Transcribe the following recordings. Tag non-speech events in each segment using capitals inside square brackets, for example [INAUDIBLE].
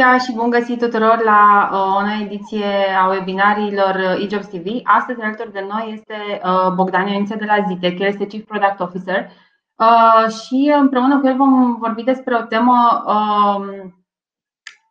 Bună și bun găsit tuturor la uh, o nouă ediție a webinariilor uh, eJobs TV. Astăzi alături de noi este uh, Bogdan Ioniță de la Zitec, el este Chief Product Officer și împreună cu el vom vorbi despre o temă um,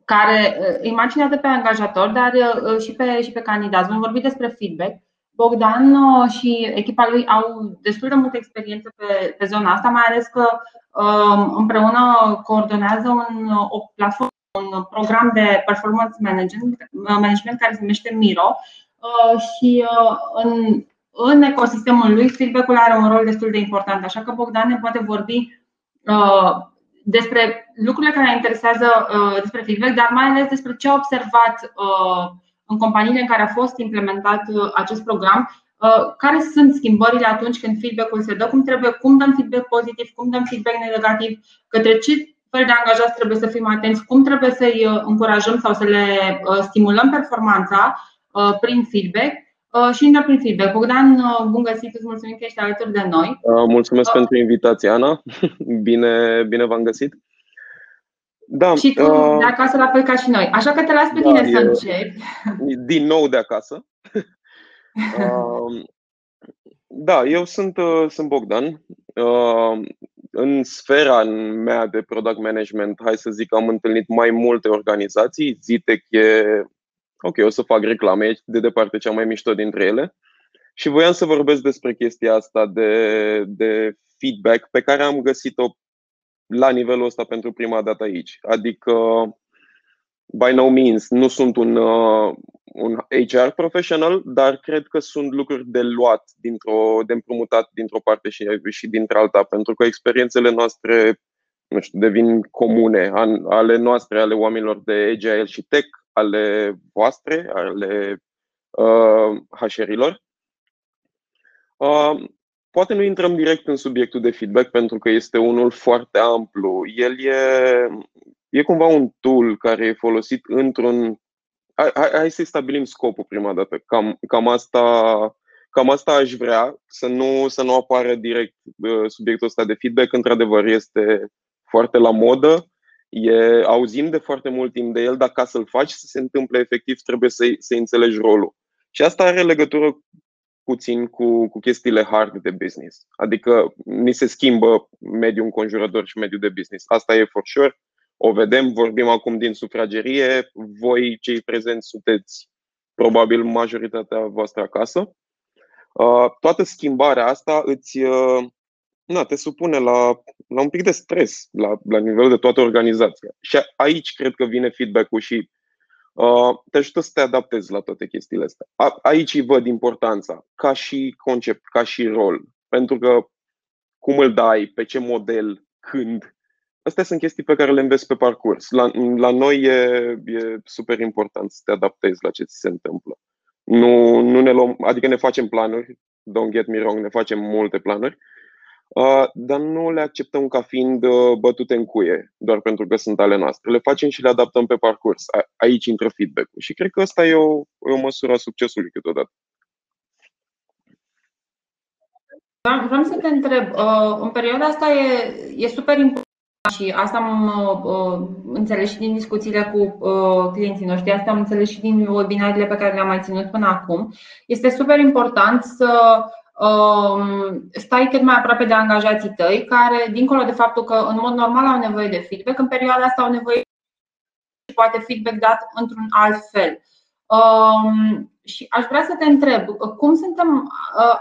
care imaginea de pe angajator, dar și pe, și pe candidați. Vom vorbi despre feedback. Bogdan și echipa lui au destul de multă experiență pe, pe zona asta, mai ales că um, împreună coordonează un, o platformă un program de performance management, management care se numește Miro uh, și uh, în, în ecosistemul lui feedback-ul are un rol destul de important. Așa că Bogdan ne poate vorbi uh, despre lucrurile care ne interesează despre feedback, dar mai ales despre ce a observat în companiile în care a fost implementat acest program, care sunt schimbările atunci când feedback-ul se dă, cum trebuie, cum dăm feedback pozitiv, cum dăm feedback negativ, către ce fel de angajați trebuie să fim atenți, cum trebuie să-i uh, încurajăm sau să le uh, stimulăm performanța uh, prin feedback și nu prin feedback. Bogdan, bun găsit, îți mulțumim că ești alături de noi. Mulțumesc uh, pentru invitație, Ana. [LAUGHS] Bine, bine v-am găsit. Da, și tu uh, de acasă la fel ca și noi. Așa că te las pe da, tine să începi. [LAUGHS] Din nou de acasă. [LAUGHS] uh, da, eu sunt, uh, sunt Bogdan. Uh, în sfera mea de product management, hai să zic, am întâlnit mai multe organizații. Zitec e, ok, o să fac reclame, e de departe cea mai mișto dintre ele. Și voiam să vorbesc despre chestia asta de, de feedback pe care am găsit-o la nivelul ăsta pentru prima dată aici. Adică, by no means, nu sunt un, uh, un HR professional, dar cred că sunt lucruri de luat, dintr-o, de împrumutat dintr-o parte și, și dintr-alta, pentru că experiențele noastre nu știu, devin comune, ale noastre, ale oamenilor de Agile și Tech, ale voastre, ale uh, HR-ilor. Uh, poate nu intrăm direct în subiectul de feedback pentru că este unul foarte amplu. El e, e cumva un tool care e folosit într-un hai, hai, hai să-i stabilim scopul prima dată. Cam, cam, asta, cam asta aș vrea, să nu, să nu apară direct uh, subiectul ăsta de feedback. Într-adevăr, este foarte la modă, e, auzim de foarte mult timp de el, dar ca să-l faci să se întâmple efectiv, trebuie să-i, să înțelegi rolul. Și asta are legătură puțin cu, cu chestiile hard de business. Adică ni se schimbă mediul înconjurător și mediul de business. Asta e for sure o vedem, vorbim acum din sufragerie, voi cei prezenți sunteți probabil majoritatea voastră acasă. Uh, toată schimbarea asta îți uh, na, te supune la, la un pic de stres la, la nivel de toată organizația. Și aici cred că vine feedback-ul și uh, te ajută să te adaptezi la toate chestiile astea. A, aici îi văd importanța, ca și concept, ca și rol. Pentru că cum îl dai, pe ce model, când, Astea sunt chestii pe care le înveți pe parcurs. La, la noi e, e super important să te adaptezi la ce ți se întâmplă. Nu, nu ne luăm, adică ne facem planuri, don't get me wrong, ne facem multe planuri, uh, dar nu le acceptăm ca fiind uh, bătute în cuie, doar pentru că sunt ale noastre. Le facem și le adaptăm pe parcurs. A, aici intră feedback-ul. Și cred că asta e o, e o măsură a succesului câteodată. Vreau să te întreb, uh, în perioada asta e, e super important și asta am uh, înțeles și din discuțiile cu uh, clienții noștri, asta am înțeles și din webinarele pe care le-am mai ținut până acum. Este super important să uh, stai cât mai aproape de angajații tăi, care, dincolo de faptul că în mod normal au nevoie de feedback, în perioada asta au nevoie și poate feedback dat într-un alt fel. Uh, și aș vrea să te întreb, cum suntem uh,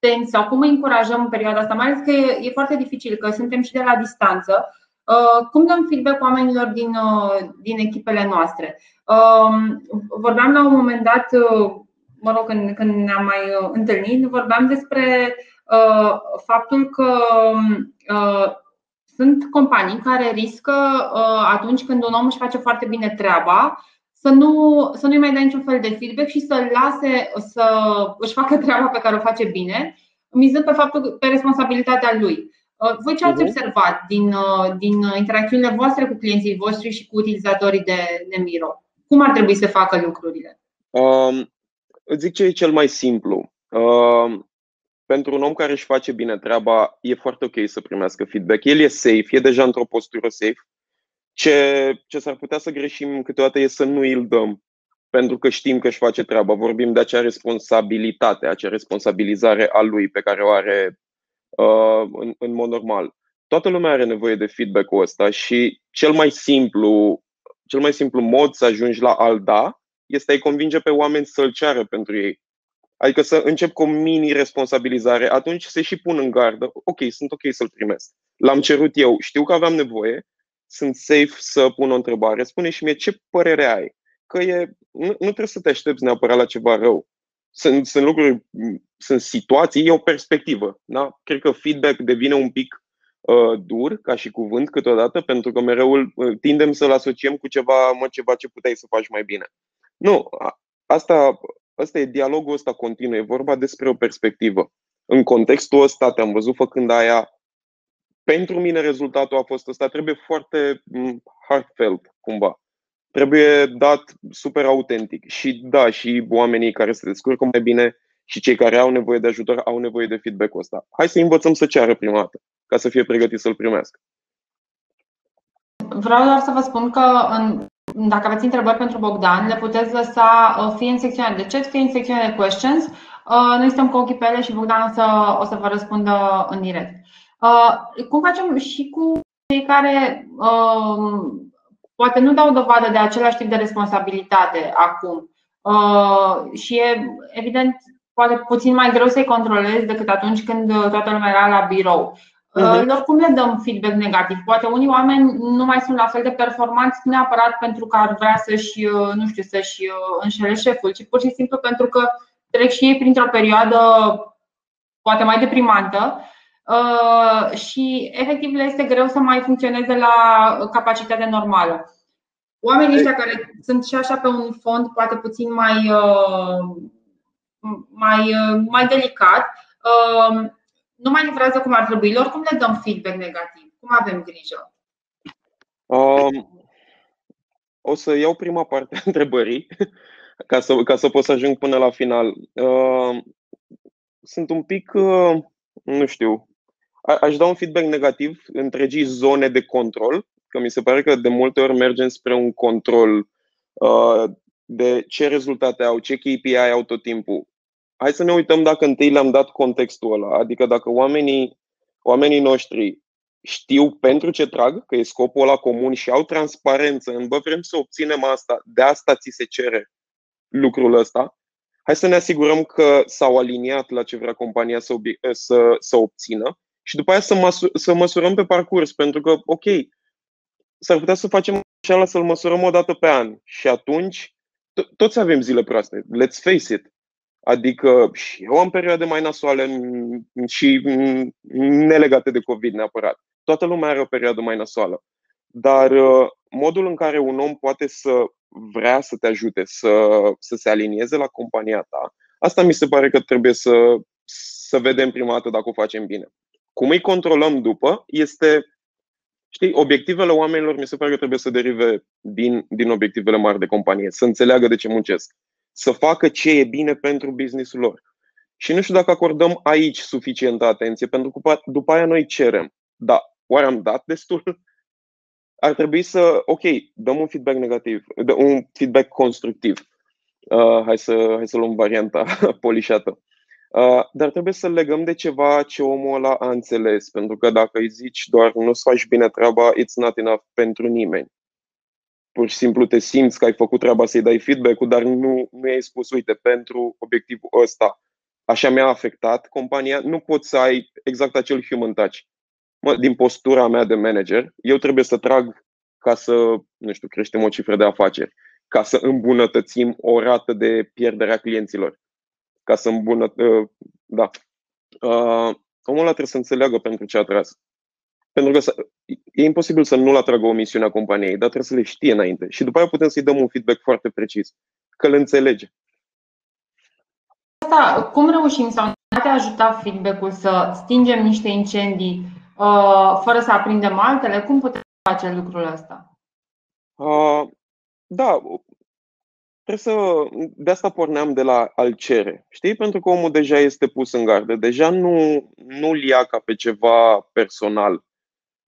atenți sau cum îi încurajăm în perioada asta, mai ales că e, e foarte dificil, că suntem și de la distanță. Uh, cum dăm feedback oamenilor din, uh, din echipele noastre? Um, vorbeam la un moment dat, uh, mă rog, când, când ne-am mai întâlnit, vorbeam despre faptul că sunt companii care riscă atunci când un om își face foarte bine treaba să nu, să nu-i mai dea niciun fel de feedback și să-l lase să își facă treaba pe care o face bine, mizând pe faptul pe responsabilitatea lui. Uh, voi ce ați mhm. observat din, uh, din interacțiunile voastre cu clienții voștri și cu utilizatorii de, de Miro? Cum ar trebui să facă lucrurile? Um, îți zic ce e cel mai simplu. Um, pentru un om care își face bine treaba, e foarte ok să primească feedback. El e safe, e deja într-o postură safe Ce, ce s-ar putea să greșim câteodată e să nu îl dăm, pentru că știm că își face treaba. Vorbim de acea responsabilitate, acea responsabilizare a lui pe care o are uh, în, în mod normal. Toată lumea are nevoie de feedback-ul ăsta și cel mai simplu, cel mai simplu mod să ajungi la al da este a-i convinge pe oameni să-l ceară pentru ei. Adică să încep cu o mini-responsabilizare, atunci se și pun în gardă. Ok, sunt ok să-l primesc. L-am cerut eu, știu că aveam nevoie, sunt safe să pun o întrebare. Spune și mie ce părere ai. Că e, nu, nu trebuie să te aștepți neapărat la ceva rău. Sunt, sunt lucruri, sunt situații, e o perspectivă. Da? Cred că feedback devine un pic uh, dur ca și cuvânt câteodată, pentru că mereu uh, tindem să-l asociem cu ceva, mă, ceva ce puteai să faci mai bine. Nu, asta, asta e dialogul ăsta continuu, e vorba despre o perspectivă. În contextul ăsta te-am văzut făcând aia, pentru mine rezultatul a fost ăsta, trebuie foarte mm, heartfelt cumva. Trebuie dat super autentic. Și da, și oamenii care se descurcă mai bine și cei care au nevoie de ajutor au nevoie de feedback-ul ăsta. Hai să învățăm să ceară prima dată, ca să fie pregătit să-l primească. Vreau doar să vă spun că în, dacă aveți întrebări pentru Bogdan, le puteți lăsa uh, fie în secțiunea de chat, fie în secțiunea de questions. Uh, noi stăm cu ochii pe ele și Bogdan o să, o să vă răspundă în direct. Uh, cum facem și cu cei care poate nu dau dovadă de același tip de responsabilitate acum și e evident poate puțin mai greu să-i controlezi decât atunci când toată lumea era la birou. Uh-huh. Lor cum le dăm feedback negativ? Poate unii oameni nu mai sunt la fel de performanți neapărat pentru că ar vrea să-și, uh, nu știu, să-și uh, înșele șeful, ci pur și simplu pentru că trec și ei printr-o perioadă poate mai deprimantă uh, și efectiv le este greu să mai funcționeze la capacitate normală. Oamenii ăștia care sunt și așa pe un fond poate puțin mai, mai, mai delicat, nu mai livrează cum ar trebui, lor cum le dăm feedback negativ? Cum avem grijă? Um, o să iau prima parte a întrebării [LAUGHS] ca să, ca să pot să ajung până la final. Uh, sunt un pic, uh, nu știu, a, aș da un feedback negativ întregii zone de control, că mi se pare că de multe ori mergem spre un control uh, de ce rezultate au, ce KPI au tot timpul hai să ne uităm dacă întâi le-am dat contextul ăla. Adică dacă oamenii, oamenii noștri știu pentru ce trag, că e scopul ăla comun și au transparență în bă, vrem să obținem asta, de asta ți se cere lucrul ăsta, hai să ne asigurăm că s-au aliniat la ce vrea compania să, obi- să, să obțină și după aia să, măsu- să măsurăm pe parcurs, pentru că, ok, s-ar putea să facem așa să-l măsurăm o dată pe an și atunci toți avem zile proaste, let's face it. Adică și eu am perioade mai nasoale și nelegate de COVID neapărat. Toată lumea are o perioadă mai nasoală. Dar uh, modul în care un om poate să vrea să te ajute, să, să se alinieze la compania ta, asta mi se pare că trebuie să, să vedem prima dată dacă o facem bine. Cum îi controlăm după este, știi, obiectivele oamenilor mi se pare că trebuie să derive din, din obiectivele mari de companie, să înțeleagă de ce muncesc să facă ce e bine pentru businessul lor. Și nu știu dacă acordăm aici suficientă atenție, pentru că după aia noi cerem. Da, oare am dat destul? Ar trebui să, ok, dăm un feedback negativ, un feedback constructiv. Uh, hai, să, hai să luăm varianta [LAUGHS] polișată. Uh, dar trebuie să legăm de ceva ce omul ăla a înțeles, pentru că dacă îi zici doar nu-ți faci bine treaba, it's not enough pentru nimeni pur și simplu te simți că ai făcut treaba să-i dai feedback-ul, dar nu, nu i-ai spus, uite, pentru obiectivul ăsta, așa mi-a afectat compania, nu poți să ai exact acel human touch. Mă, din postura mea de manager, eu trebuie să trag ca să, nu știu, creștem o cifră de afaceri, ca să îmbunătățim o rată de pierdere a clienților, ca să îmbunătățim, da. Uh, omul ăla trebuie să înțeleagă pentru ce a tras. Pentru că e imposibil să nu-l atragă o misiune a companiei, dar trebuie să le știe înainte. Și după aia putem să-i dăm un feedback foarte precis, că le înțelege. Asta, cum reușim sau ne poate ajuta feedback-ul să stingem niște incendii uh, fără să aprindem altele? Cum putem face lucrul ăsta? Uh, da, trebuie să. De asta porneam de la al cere. Știi? Pentru că omul deja este pus în gardă. Deja nu, nu-l ia ca pe ceva personal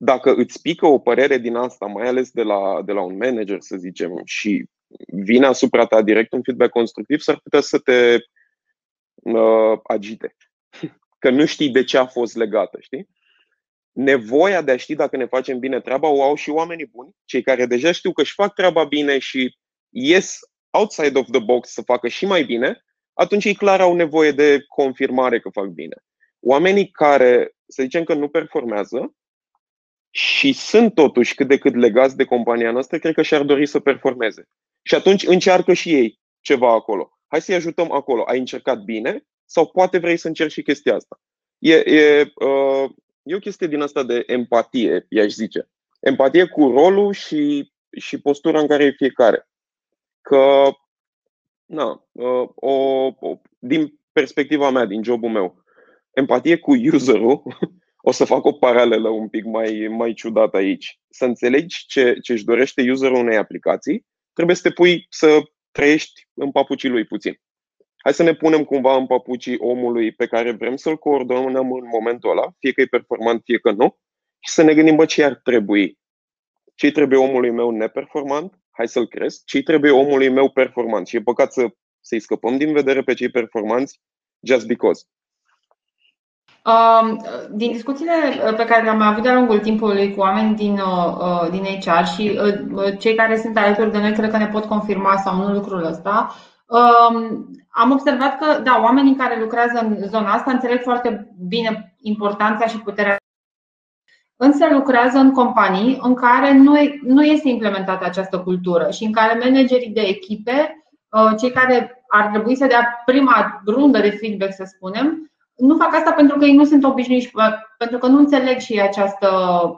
dacă îți pică o părere din asta, mai ales de la, de la un manager, să zicem, și vine asupra ta direct un feedback constructiv, s-ar putea să te uh, agite. Că nu știi de ce a fost legată, știi? Nevoia de a ști dacă ne facem bine treaba o au și oamenii buni, cei care deja știu că își fac treaba bine și ies outside of the box să facă și mai bine, atunci ei clar au nevoie de confirmare că fac bine. Oamenii care, să zicem că nu performează și sunt totuși cât de cât legați de compania noastră, cred că și-ar dori să performeze. Și atunci încearcă și ei ceva acolo. Hai să-i ajutăm acolo. Ai încercat bine sau poate vrei să încerci și chestia asta. E, e, uh, e o chestie din asta de empatie, i-aș zice. Empatie cu rolul și, și postura în care e fiecare. Că, na, uh, o, o, din perspectiva mea, din jobul meu, empatie cu userul, [LAUGHS] o să fac o paralelă un pic mai, mai ciudată aici. Să înțelegi ce, ce își dorește userul unei aplicații, trebuie să te pui să trăiești în papucii lui puțin. Hai să ne punem cumva în papucii omului pe care vrem să-l coordonăm în momentul ăla, fie că e performant, fie că nu, și să ne gândim, bă, ce ar trebui. Ce trebuie omului meu neperformant? Hai să-l cresc. Ce trebuie omului meu performant? Și e păcat să, să-i scăpăm din vedere pe cei performanți just because. Um, din discuțiile uh, pe care le-am avut de-a lungul timpului cu oameni din, uh, uh, din HR și cei care sunt alături de noi cred că ne pot confirma sau nu lucrul ăsta, um, am observat că, da, oamenii care lucrează în zona asta înțeleg foarte bine importanța și puterea însă lucrează în companii în care nu, nu este implementată această cultură și în care managerii de echipe, cei care ar trebui să dea prima rundă de feedback, să spunem, nu fac asta pentru că ei nu sunt obișnuiți, pentru că nu înțeleg și această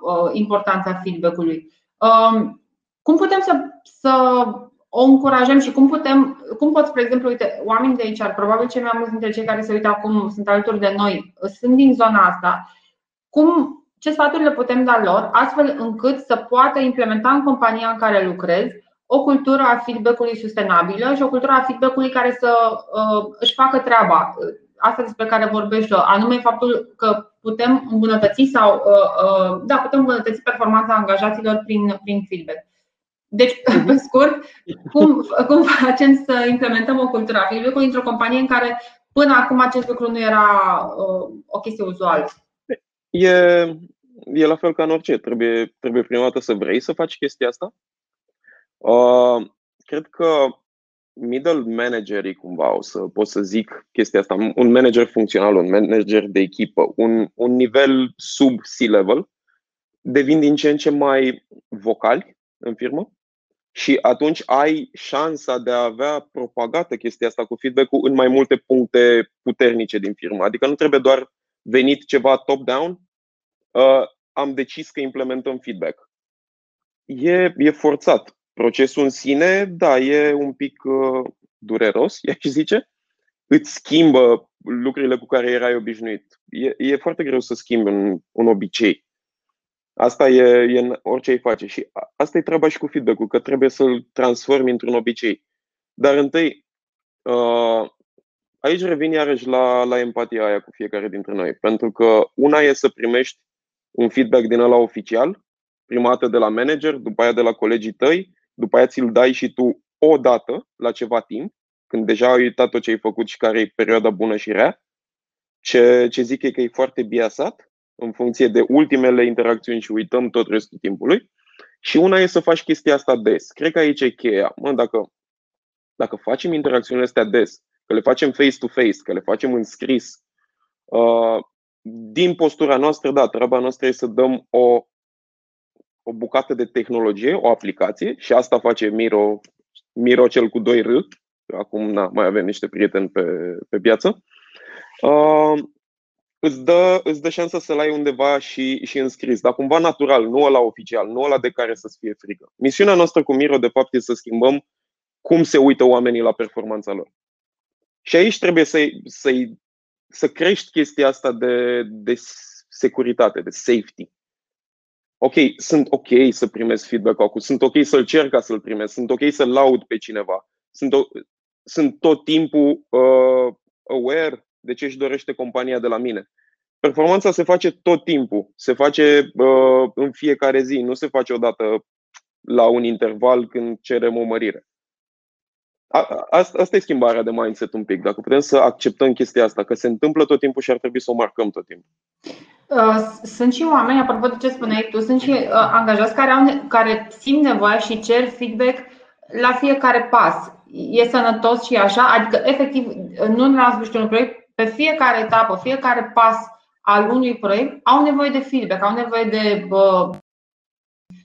uh, importanță a feedback-ului. Um, cum putem să, să o încurajăm și cum putem, cum pot, spre exemplu, uite, oamenii de aici, probabil cei mai mulți dintre cei care se uită acum sunt alături de noi, sunt din zona asta. Cum, ce sfaturi le putem da lor, astfel încât să poată implementa în compania în care lucrez o cultură a feedback-ului sustenabilă și o cultură a feedback-ului care să uh, își facă treaba, asta despre care vorbești, anume faptul că putem îmbunătăți sau uh, uh, da, putem îmbunătăți performanța angajaților prin, prin feedback. Deci, mhm. pe scurt, cum, cum facem să implementăm o cultură a feedback-ului într-o companie în care până acum acest lucru nu era uh, o chestie uzuală? E, e la fel ca în orice. Trebuie, trebuie prima dată să vrei să faci chestia asta. Uh, cred că middle managerii cumva, o să pot să zic chestia asta, un manager funcțional, un manager de echipă, un, un nivel sub C-level, devin din ce în ce mai vocali în firmă și atunci ai șansa de a avea propagată chestia asta cu feedback-ul în mai multe puncte puternice din firmă. Adică nu trebuie doar venit ceva top-down, uh, am decis că implementăm feedback. E, e forțat procesul în sine, da, e un pic uh, dureros, [LAUGHS] i-aș zice. Îți schimbă lucrurile cu care erai obișnuit. E, e foarte greu să schimbi un, un obicei. Asta e, e în orice ai face. Și asta e treaba și cu feedback-ul, că trebuie să-l transformi într-un obicei. Dar întâi, uh, aici revin iarăși la, la empatia aia cu fiecare dintre noi. Pentru că una e să primești un feedback din ăla oficial, prima dată de la manager, după aia de la colegii tăi, după aia ți-l dai și tu o dată la ceva timp, când deja ai uitat tot ce ai făcut și care e perioada bună și rea. Ce, ce zic e că e foarte biasat în funcție de ultimele interacțiuni și uităm tot restul timpului. Și una e să faci chestia asta des. Cred că aici e cheia. Mă, dacă, dacă facem interacțiunile astea des, că le facem face-to-face, că le facem în scris, uh, din postura noastră, da, treaba noastră e să dăm o o bucată de tehnologie, o aplicație și asta face Miro, Miro cel cu 2 R. Acum na, mai avem niște prieteni pe, pe piață. Uh, îți, dă, îți dă șansa să-l ai undeva și, și înscris, dar cumva natural, nu la oficial, nu la de care să-ți fie frică. Misiunea noastră cu Miro, de fapt, este să schimbăm cum se uită oamenii la performanța lor. Și aici trebuie să, să, să crești chestia asta de, de securitate, de safety ok, sunt ok să primesc feedback acum, sunt ok să-l cer ca să-l primesc, sunt ok să laud pe cineva, sunt, o, sunt tot timpul uh, aware de ce își dorește compania de la mine. performanța se face tot timpul, se face uh, în fiecare zi, nu se face odată la un interval când cerem o mărire. Asta, asta e schimbarea de mindset un pic. Dacă putem să acceptăm chestia asta, că se întâmplă tot timpul și ar trebui să o marcăm tot timpul. Uh, sunt și oameni, apropo de ce spuneai tu, sunt și uh, angajați care, au, care simt nevoia și cer feedback la fiecare pas. E sănătos și așa, adică efectiv, nu la sfârșitul unui proiect, pe fiecare etapă, fiecare pas al unui proiect au nevoie de feedback, au nevoie de uh,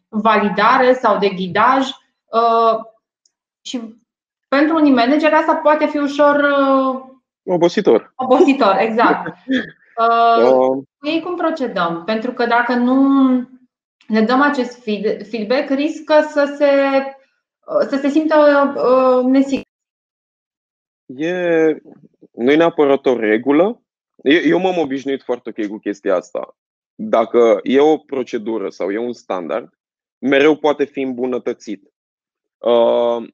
validare sau de ghidaj uh, și pentru unii manageri asta poate fi ușor uh, obositor. Obositor, exact. [LAUGHS] Uh, uh. Ei cum procedăm? Pentru că dacă nu le dăm acest feedback, riscă să se, uh, să se simtă uh, nesigur. E, nu e neapărat o regulă. Eu m-am obișnuit foarte ok cu chestia asta. Dacă e o procedură sau e un standard, mereu poate fi îmbunătățit. Uh,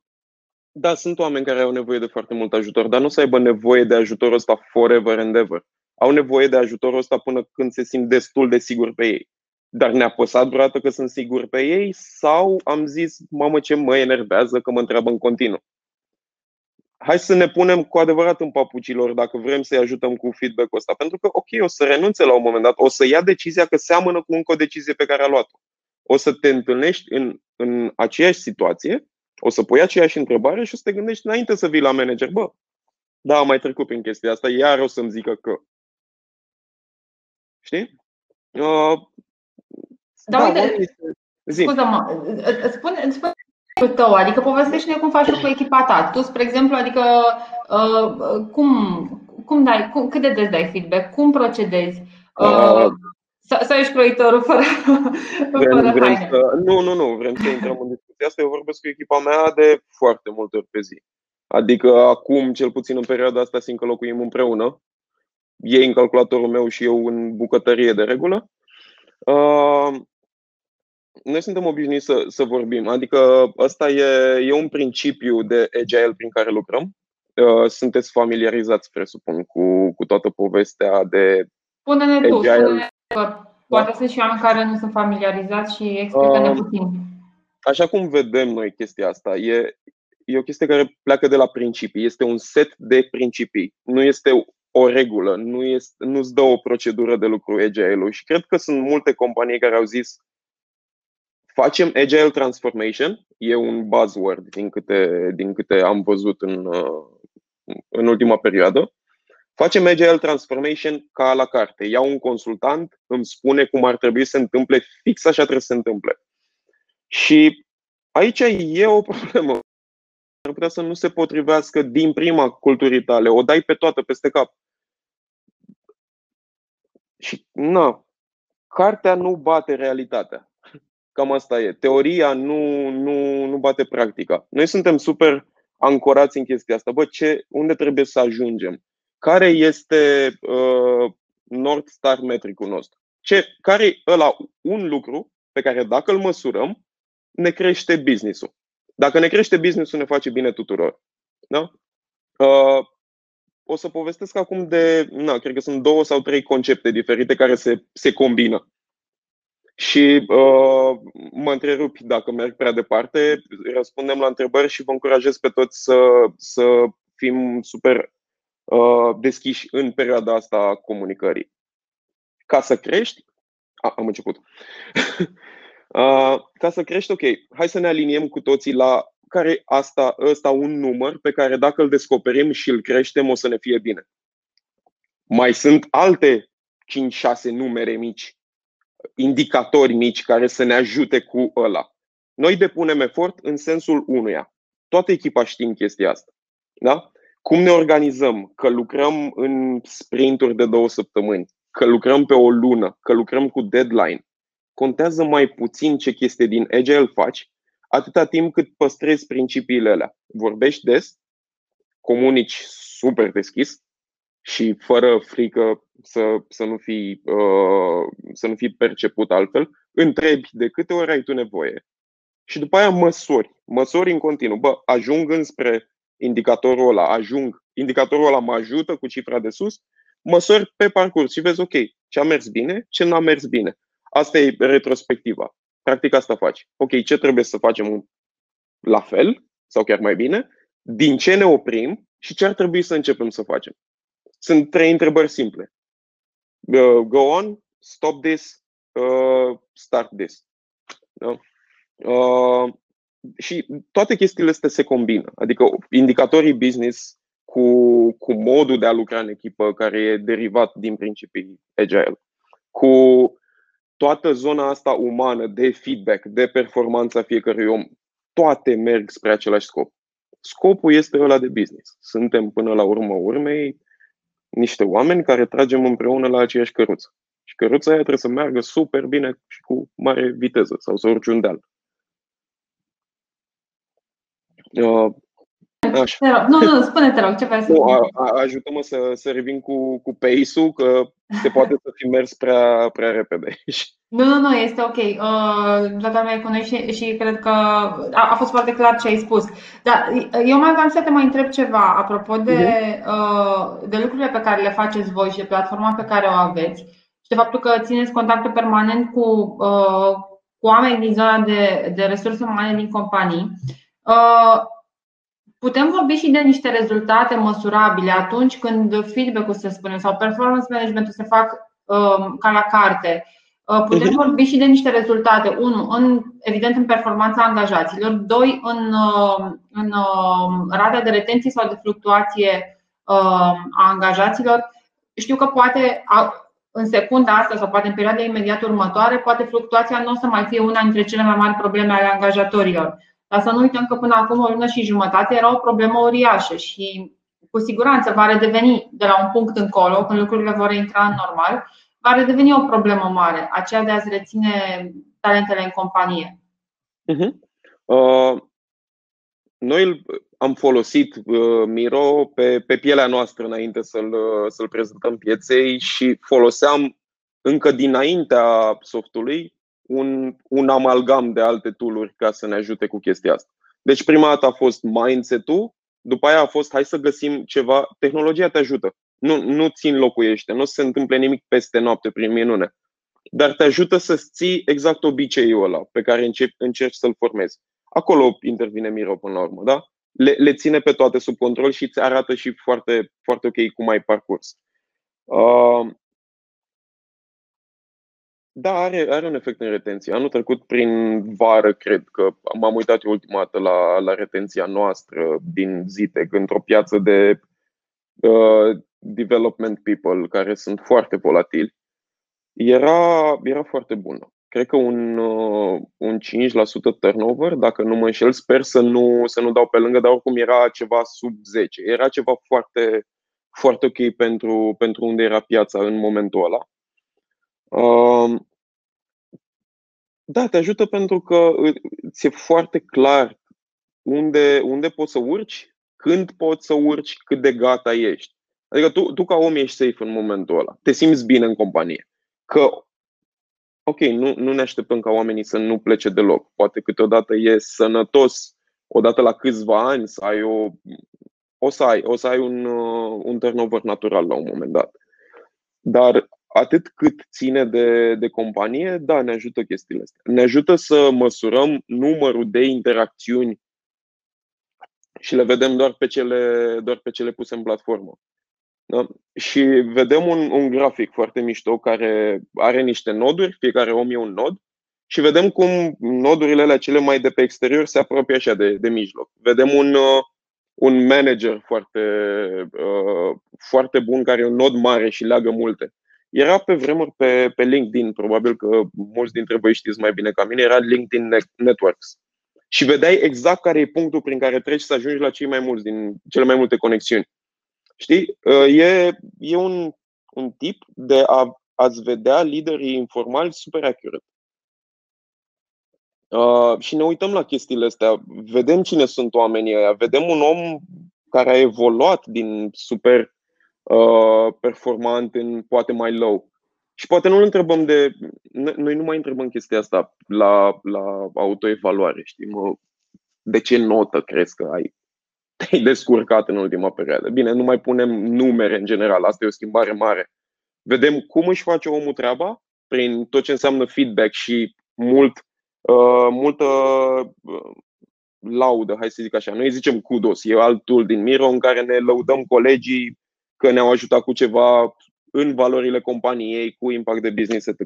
da, sunt oameni care au nevoie de foarte mult ajutor, dar nu să aibă nevoie de ajutorul ăsta forever and ever. Au nevoie de ajutorul ăsta până când se simt destul de sigur pe ei. Dar ne-a păsat vreodată că sunt sigur pe ei sau am zis, mamă ce mă enervează că mă întreabă în continuu. Hai să ne punem cu adevărat în papucilor dacă vrem să-i ajutăm cu feedback-ul ăsta. Pentru că, ok, o să renunțe la un moment dat, o să ia decizia că seamănă cu încă o decizie pe care a luat-o. O să te întâlnești în, în aceeași situație o să pui aceeași întrebare și o să te gândești înainte să vii la manager. Bă, da, am mai trecut prin chestia asta, iar o să-mi zică că. Știi? Uh, da, da uite, scuză-mă, spune, spune tău, adică povestește-ne cum faci cu echipa ta. Tu, spre exemplu, adică uh, cum, cum dai, cum, cât de des dai feedback, cum procedezi? Uh, uh, să ești proiectorul fără, vrem, fără vrem haine. Să, nu, nu, nu, vrem să intrăm în discuția asta. Eu vorbesc cu echipa mea de foarte multe ori pe zi. Adică acum, cel puțin în perioada asta, simt că locuim împreună. Ei în calculatorul meu și eu în bucătărie de regulă. Uh, noi suntem obișnuiți să, să vorbim. Adică ăsta e, e un principiu de agile prin care lucrăm. Uh, sunteți familiarizați, presupun, cu, cu toată povestea de Spune-ne tu, spune poate sunt și oameni care nu sunt familiarizați și explică-ne um, puțin. Așa cum vedem noi chestia asta, e, e o chestie care pleacă de la principii. Este un set de principii. Nu este o regulă, nu este, nu-ți dă o procedură de lucru agile Și cred că sunt multe companii care au zis facem agile transformation, e un buzzword din câte, din câte am văzut în, în ultima perioadă. Facem Agile Transformation ca la carte. Iau un consultant, îmi spune cum ar trebui să se întâmple, fix așa trebuie să se întâmple. Și aici e o problemă. Ar putea să nu se potrivească din prima culturii tale. O dai pe toată peste cap. Și, na, cartea nu bate realitatea. Cam asta e. Teoria nu, nu, nu bate practica. Noi suntem super ancorați în chestia asta. Bă, ce, unde trebuie să ajungem? Care este uh, North Star metricul nostru. Ce, care e ăla un lucru pe care dacă îl măsurăm, ne crește business-ul. Dacă ne crește business-ul, ne face bine tuturor. Da? Uh, o să povestesc acum de, na, cred că sunt două sau trei concepte diferite care se, se combină. Și uh, mă întrerupi dacă merg prea departe, răspundem la întrebări și vă încurajez pe toți să, să fim super Uh, deschiși în perioada asta a comunicării. Ca să crești, a, am început. [LAUGHS] uh, ca să crești, ok, hai să ne aliniem cu toții la care asta, ăsta un număr pe care dacă îl descoperim și îl creștem, o să ne fie bine. Mai sunt alte 5-6 numere mici, indicatori mici care să ne ajute cu ăla. Noi depunem efort în sensul unuia. Toată echipa știm chestia asta. Da? Cum ne organizăm, că lucrăm în sprinturi de două săptămâni, că lucrăm pe o lună, că lucrăm cu deadline, contează mai puțin ce chestie din Agile faci, atâta timp cât păstrezi principiile alea. Vorbești des, comunici super deschis și fără frică să, să, nu, fii, uh, să nu fii perceput altfel, întrebi de câte ori ai tu nevoie și după aia măsori, măsori în continuu. Bă, ajung înspre indicatorul ăla, ajung, indicatorul ăla mă ajută cu cifra de sus, măsori pe parcurs și vezi, ok, Ce a mers bine, ce n-a mers bine. Asta e retrospectiva. Practic asta faci. Ok, ce trebuie să facem la fel sau chiar mai bine, din ce ne oprim și ce ar trebui să începem să facem. Sunt trei întrebări simple. Uh, go on, stop this, uh, start this. Da? Uh, și toate chestiile astea se combină. Adică indicatorii business cu, cu modul de a lucra în echipă care e derivat din principii agile, cu toată zona asta umană de feedback, de performanța fiecărui om, toate merg spre același scop. Scopul este ăla de business. Suntem până la urmă urmei niște oameni care tragem împreună la aceeași căruță. Și căruța aia trebuie să meargă super bine și cu mare viteză sau să urci un deal. Uh, Așa. Nu, nu, spune te rog, ce vrei să nu, Ajută-mă să, să revin cu, cu pace-ul, că se poate să fi mers prea, prea repede. [LAUGHS] Nu, nu, nu, este ok. Uh, toată lumea cunoaște și, și cred că a, a fost foarte clar ce ai spus. Dar eu mai vreau să te mai întreb ceva apropo de, uh-huh. uh, de lucrurile pe care le faceți voi și de platforma pe care o aveți și de faptul că țineți contactul permanent cu, uh, cu oameni din zona de, de resurse umane din companii. Uh, Putem vorbi și de niște rezultate măsurabile atunci când feedback-ul, să spunem, sau performance management-ul se fac um, ca la carte. Uh, putem mhm. vorbi și de niște rezultate. Unu, în, evident, în performanța angajaților. Doi, în, uh, în uh, rata de retenție sau de fluctuație uh, a angajaților. Știu că poate în secunda asta sau poate în perioada imediat următoare, poate fluctuația nu o să mai fie una dintre cele mai mari probleme ale angajatorilor. Dar să nu uităm că până acum o lună și jumătate era o problemă uriașă și cu siguranță va redeveni de la un punct încolo, când lucrurile vor intra în normal, va redeveni o problemă mare, aceea de a-ți reține talentele în companie. Uh-huh. Uh, noi am folosit uh, Miro pe, pe pielea noastră înainte să-l, uh, să-l prezentăm pieței și foloseam încă dinaintea softului un, un amalgam de alte tooluri ca să ne ajute cu chestia asta. Deci prima dată a fost mindset-ul, după aia a fost hai să găsim ceva, tehnologia te ajută. Nu, nu țin locuiește, nu se întâmple nimic peste noapte prin minune. Dar te ajută să ții exact obiceiul ăla pe care începi, încerci să-l formezi. Acolo intervine Miro până la urmă, da? Le, le ține pe toate sub control și îți arată și foarte, foarte ok cum ai parcurs. Uh, da, are, are un efect în retenție. Anul trecut, prin vară, cred că m-am uitat eu ultima dată la, la retenția noastră din Zitec, într-o piață de uh, development people care sunt foarte volatili. Era, era foarte bună. Cred că un, uh, un 5% turnover, dacă nu mă înșel, sper să nu, să nu dau pe lângă, dar oricum era ceva sub 10. Era ceva foarte, foarte ok pentru, pentru unde era piața în momentul ăla. Da, te ajută pentru că ți-e foarte clar unde, unde poți să urci, când poți să urci, cât de gata ești. Adică tu, tu ca om ești safe în momentul ăla. Te simți bine în companie. Că, ok, nu, nu ne așteptăm ca oamenii să nu plece deloc. Poate câteodată e sănătos, odată la câțiva ani, să ai o. O să ai, o să ai un, uh, un turnover natural la un moment dat. Dar atât cât ține de, de companie, da, ne ajută chestiile astea. Ne ajută să măsurăm numărul de interacțiuni și le vedem doar pe cele, doar pe cele puse în platformă. Da? Și vedem un, un grafic foarte mișto care are niște noduri, fiecare om e un nod, și vedem cum nodurile alea cele mai de pe exterior se apropie așa de, de mijloc. Vedem un, uh, un manager foarte, uh, foarte bun care e un nod mare și leagă multe. Era pe vremuri pe, pe LinkedIn, probabil că mulți dintre voi știți mai bine ca mine, era LinkedIn Networks. Și vedeai exact care e punctul prin care treci să ajungi la cei mai mulți din cele mai multe conexiuni. Știi? Uh, e, e un, un tip de a, a-ți vedea liderii informali super accurate. Uh, și ne uităm la chestiile astea, vedem cine sunt oamenii ăia, vedem un om care a evoluat din super Uh, performant în poate mai low. Și poate nu-l întrebăm de. Noi nu mai întrebăm chestia asta la, la autoevaluare, știi? Mă, de ce notă crezi că ai [LAUGHS] te-ai descurcat în ultima perioadă? Bine, nu mai punem numere în general, asta e o schimbare mare. vedem cum își face omul treaba prin tot ce înseamnă feedback și mult, uh, multă uh, laudă, hai să zic așa. Noi zicem kudos, e alt tool din Miro în care ne lăudăm colegii că ne-au ajutat cu ceva în valorile companiei, cu impact de business, etc.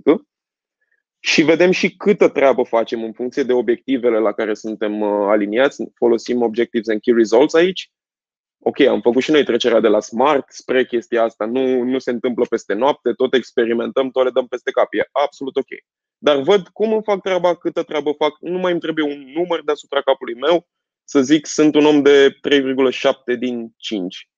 Și vedem și câtă treabă facem în funcție de obiectivele la care suntem uh, aliniați. Folosim Objectives and Key Results aici. Ok, am făcut și noi trecerea de la Smart spre chestia asta. Nu, nu se întâmplă peste noapte, tot experimentăm, tot le dăm peste cap. E absolut ok. Dar văd cum îmi fac treaba, câtă treabă fac. Nu mai îmi trebuie un număr deasupra capului meu să zic sunt un om de 3,7 din 5.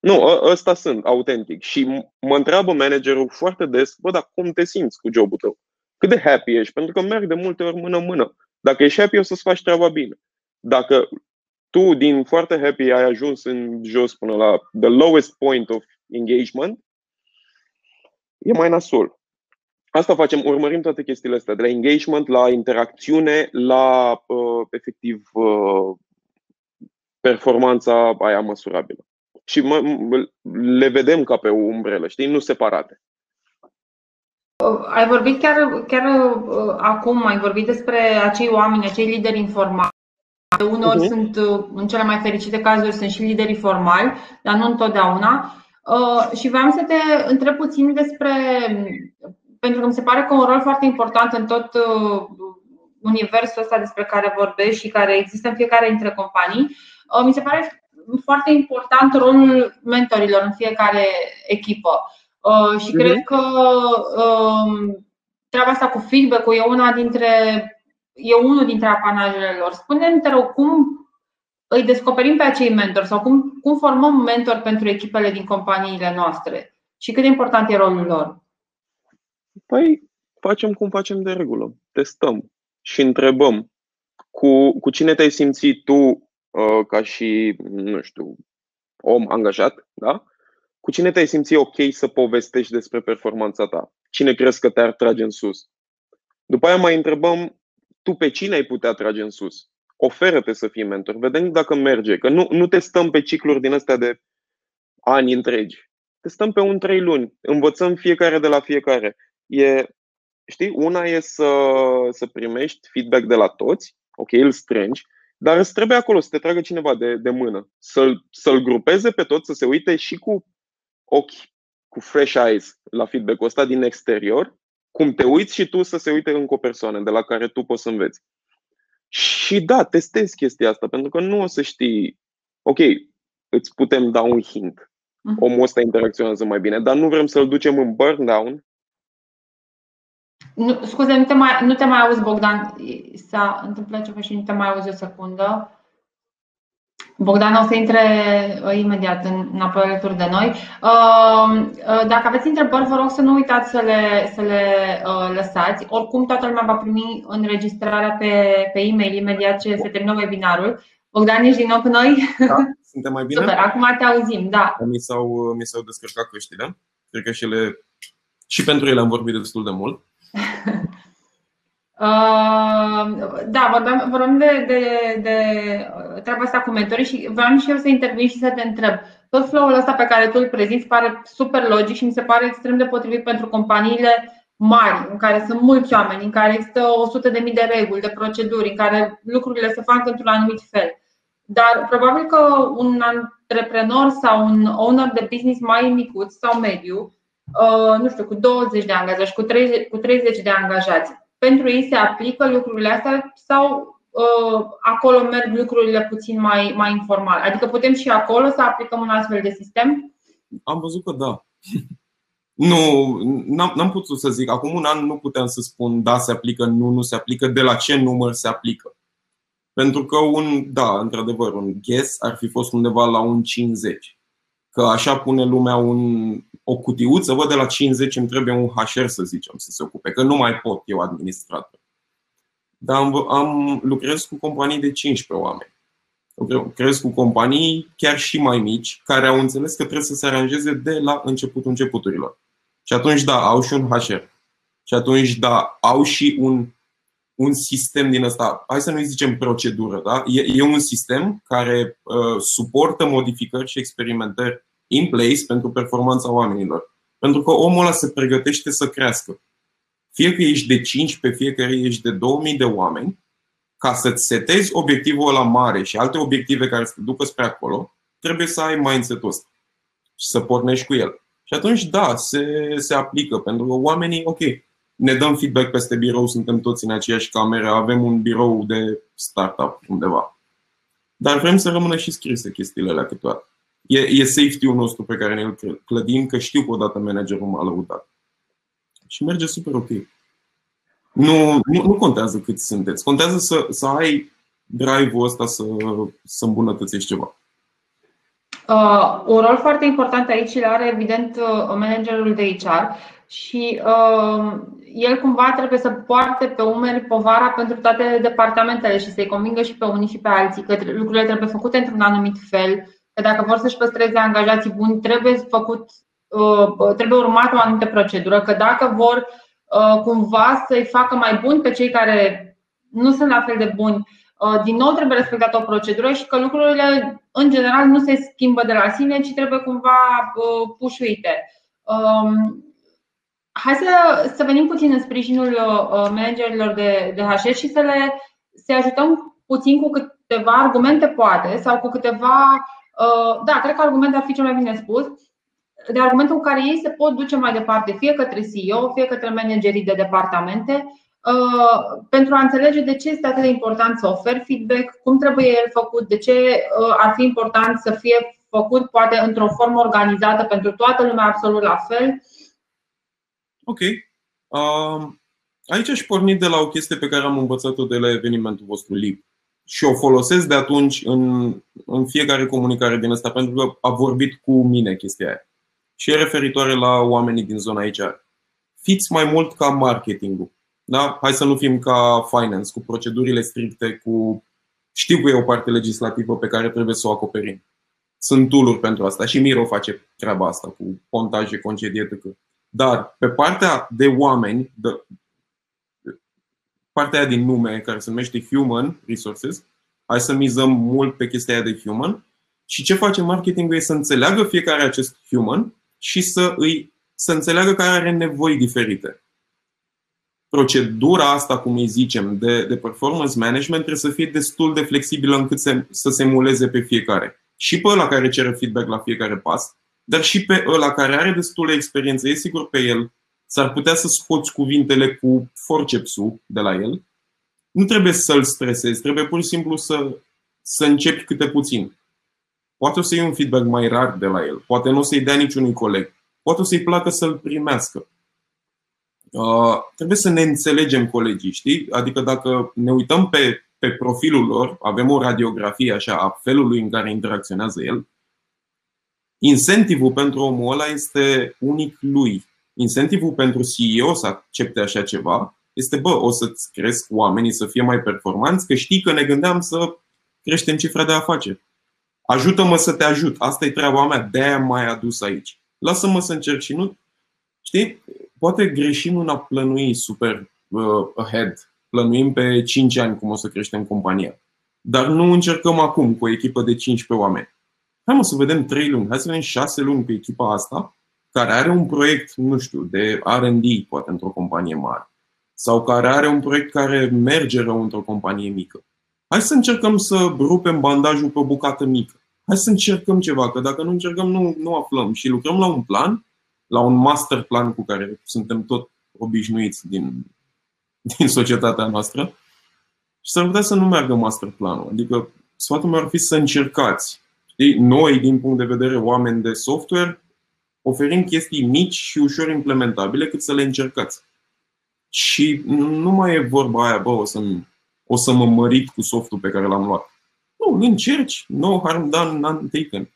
Nu, ă, ăsta sunt, autentic. Și mă întreabă managerul foarte des, bă, dar cum te simți cu jobul tău? Cât de happy ești? Pentru că merg de multe ori mână-mână. Dacă ești happy, o să-ți faci treaba bine. Dacă tu din foarte happy ai ajuns în jos până la the lowest point of engagement, e mai nasol. Asta facem, urmărim toate chestiile astea, de la engagement, la interacțiune, la uh, efectiv uh, performanța aia măsurabilă. Și mă, le vedem ca pe o umbrelă, știi, nu separate. Ai vorbit chiar, chiar uh, acum, ai vorbit despre acei oameni, acei lideri informali. Uneori uh-huh. sunt, uh, în cele mai fericite cazuri, sunt și lideri formali, dar nu întotdeauna. Uh, și vreau să te întreb puțin despre pentru că mi se pare că un rol foarte important în tot uh, universul ăsta despre care vorbești și care există în fiecare dintre companii, uh, mi se pare foarte important rolul mentorilor în fiecare echipă. Uh, și cred mhm. că um, treaba asta cu feedback-ul e una dintre e unul dintre apanajele lor. Spune-mi, te rog, cum îi descoperim pe acei mentori sau cum, cum formăm mentori pentru echipele din companiile noastre și cât de important e rolul lor? Păi facem cum facem de regulă. Testăm și întrebăm cu, cu cine te-ai simțit tu uh, ca și, nu știu, om angajat, da? Cu cine te-ai simțit ok să povestești despre performanța ta? Cine crezi că te-ar trage în sus? După aia mai întrebăm tu pe cine ai putea trage în sus? Oferă-te să fii mentor, vedem dacă merge. Că nu, nu testăm pe cicluri din astea de ani întregi. Testăm pe un trei luni, învățăm fiecare de la fiecare e, știi, una e să, să primești feedback de la toți, ok, îl strângi, dar îți trebuie acolo să te tragă cineva de, de mână, să-l, să-l grupeze pe tot, să se uite și cu ochi, cu fresh eyes la feedback-ul ăsta din exterior, cum te uiți și tu să se uite încă o persoană de la care tu poți să înveți. Și da, testezi chestia asta, pentru că nu o să știi, ok, îți putem da un hint. Mhm. Omul ăsta interacționează mai bine, dar nu vrem să-l ducem în burn down nu, scuze, nu te mai, nu te mai auzi, Bogdan. S-a întâmplat ceva și nu te mai auzi o secundă. Bogdan o să intre uh, imediat înapoi alături de noi. Uh, uh, dacă aveți întrebări, vă rog să nu uitați să le, să le lăsați. Oricum, toată lumea va primi înregistrarea pe, pe e-mail imediat ce se termină webinarul. Bogdan, ești din nou cu noi? Da, suntem mai bine? [LAUGHS] Super, acum te auzim, da. Mi s-au, mi s-au descărcat căștile. Cred că și, ele, și pentru ele am vorbit destul de mult. [LAUGHS] Uh, da, vorbeam, vorbeam de, de, de treaba asta cu mentorii și vreau și eu să intervin și să te întreb. Tot flow-ul ăsta pe care tu îl prezinți pare super logic și mi se pare extrem de potrivit pentru companiile mari, în care sunt mulți oameni, în care există 100.000 de, de reguli, de proceduri, în care lucrurile se fac într-un anumit fel. Dar probabil că un antreprenor sau un owner de business mai micuț sau mediu Uh, nu știu, cu 20 de angajați, cu 30, cu 30 de angajați. Pentru ei se aplică lucrurile astea sau uh, acolo merg lucrurile puțin mai, mai informal? Adică putem și acolo să aplicăm un astfel de sistem? Am văzut că da. [LAUGHS] Nu, n-am, n-am putut să zic. Acum un an nu puteam să spun da, se aplică, nu, nu se aplică, de la ce număr se aplică. Pentru că un, da, într-adevăr, un guess ar fi fost undeva la un 50. Că așa pune lumea un, o cutiuță, văd de la 50 îmi trebuie un HR să zicem să se ocupe, că nu mai pot eu administrator. Dar am, am lucrez cu companii de 15 oameni. Lucrez cu companii chiar și mai mici care au înțeles că trebuie să se aranjeze de la începutul începuturilor. Și atunci, da, au și un HR. Și atunci, da, au și un, un sistem din ăsta, hai să nu zicem procedură, da? E, e un sistem care uh, suportă modificări și experimentări in place pentru performanța oamenilor. Pentru că omul ăla se pregătește să crească. Fie că ești de 5, pe fiecare ești de 2000 de oameni, ca să-ți setezi obiectivul ăla mare și alte obiective care să te ducă spre acolo, trebuie să ai mindset-ul ăsta și să pornești cu el. Și atunci, da, se, se aplică, pentru că oamenii, ok, ne dăm feedback peste birou, suntem toți în aceeași cameră, avem un birou de startup undeva. Dar vrem să rămână și scrise chestiile alea câteodată. E, e safety-ul nostru pe care ne-l clădim, că știu că odată managerul m-a lăudat. Și merge super ok. Nu, nu, nu contează cât sunteți. Contează să, să ai drive-ul ăsta să, să îmbunătățești ceva. Uh, un rol foarte important aici îl are, evident, uh, managerul de HR și uh, el cumva trebuie să poarte pe umeri povara pentru toate departamentele și să-i convingă și pe unii și pe alții că lucrurile trebuie făcute într-un anumit fel, că dacă vor să-și păstreze angajații buni, trebuie făcut, uh, trebuie urmat o anumită procedură, că dacă vor uh, cumva să-i facă mai buni pe cei care nu sunt la fel de buni, uh, din nou trebuie respectată o procedură și că lucrurile în general nu se schimbă de la sine, ci trebuie cumva pușuite. Um, hai să, să venim puțin în sprijinul managerilor de, de HS și să le să ajutăm puțin cu câteva argumente, poate, sau cu câteva Uh, da, cred că argumentul ar fi cel mai bine spus, de argumentul cu care ei se pot duce mai departe, fie către CEO, fie către managerii de departamente, uh, pentru a înțelege de ce este atât de important să oferi feedback, cum trebuie el făcut, de ce uh, ar fi important să fie făcut poate într-o formă organizată pentru toată lumea absolut la fel. Ok. Um, aici aș porni de la o chestie pe care am învățat-o de la evenimentul vostru LIB și o folosesc de atunci în, în fiecare comunicare din asta, pentru că a vorbit cu mine chestia aia. Și e referitoare la oamenii din zona aici. Fiți mai mult ca marketingul. Da? Hai să nu fim ca finance, cu procedurile stricte, cu. Știu că e o parte legislativă pe care trebuie să o acoperim. Sunt tool pentru asta și Miro face treaba asta cu pontaje, concedii, etc. Dar pe partea de oameni, de, partea aia din nume care se numește Human Resources. Hai să mizăm mult pe chestia aia de human. Și ce face marketingul e să înțeleagă fiecare acest human și să îi să înțeleagă că are nevoi diferite. Procedura asta, cum îi zicem, de, de performance management trebuie să fie destul de flexibilă încât să, să se emuleze pe fiecare. Și pe ăla care cere feedback la fiecare pas, dar și pe ăla care are destul de experiență, e sigur pe el, s-ar putea să scoți cuvintele cu forcepsul de la el. Nu trebuie să-l stresezi, trebuie pur și simplu să, să începi câte puțin. Poate o să iei un feedback mai rar de la el, poate nu o să-i dea niciunui coleg, poate o să-i placă să-l primească. Uh, trebuie să ne înțelegem colegii, știi? Adică dacă ne uităm pe, pe profilul lor, avem o radiografie așa a felului în care interacționează el, incentivul pentru omul ăla este unic lui incentivul pentru CEO să accepte așa ceva este, bă, o să-ți cresc oamenii să fie mai performanți, că știi că ne gândeam să creștem cifra de afaceri. Ajută-mă să te ajut. Asta e treaba mea, de-aia mai adus aici. Lasă-mă să încerc și nu. Știi? Poate greșim în a plănui super uh, ahead. Plănuim pe 5 ani cum o să creștem compania. Dar nu încercăm acum cu o echipă de 15 oameni. Hai mă să vedem 3 luni, hai să vedem 6 luni pe echipa asta care are un proiect, nu știu, de R&D, poate într-o companie mare, sau care are un proiect care merge rău într-o companie mică. Hai să încercăm să rupem bandajul pe o bucată mică. Hai să încercăm ceva, că dacă nu încercăm, nu, nu aflăm. Și lucrăm la un plan, la un master plan cu care suntem tot obișnuiți din, din societatea noastră. Și s-ar putea să nu meargă master planul. Adică sfatul meu ar fi să încercați. Noi, din punct de vedere oameni de software, oferim chestii mici și ușor implementabile cât să le încercați. Și nu mai e vorba aia, bă, o să, o să mă mărit cu softul pe care l-am luat. Nu, încerci, no harm done, none taken.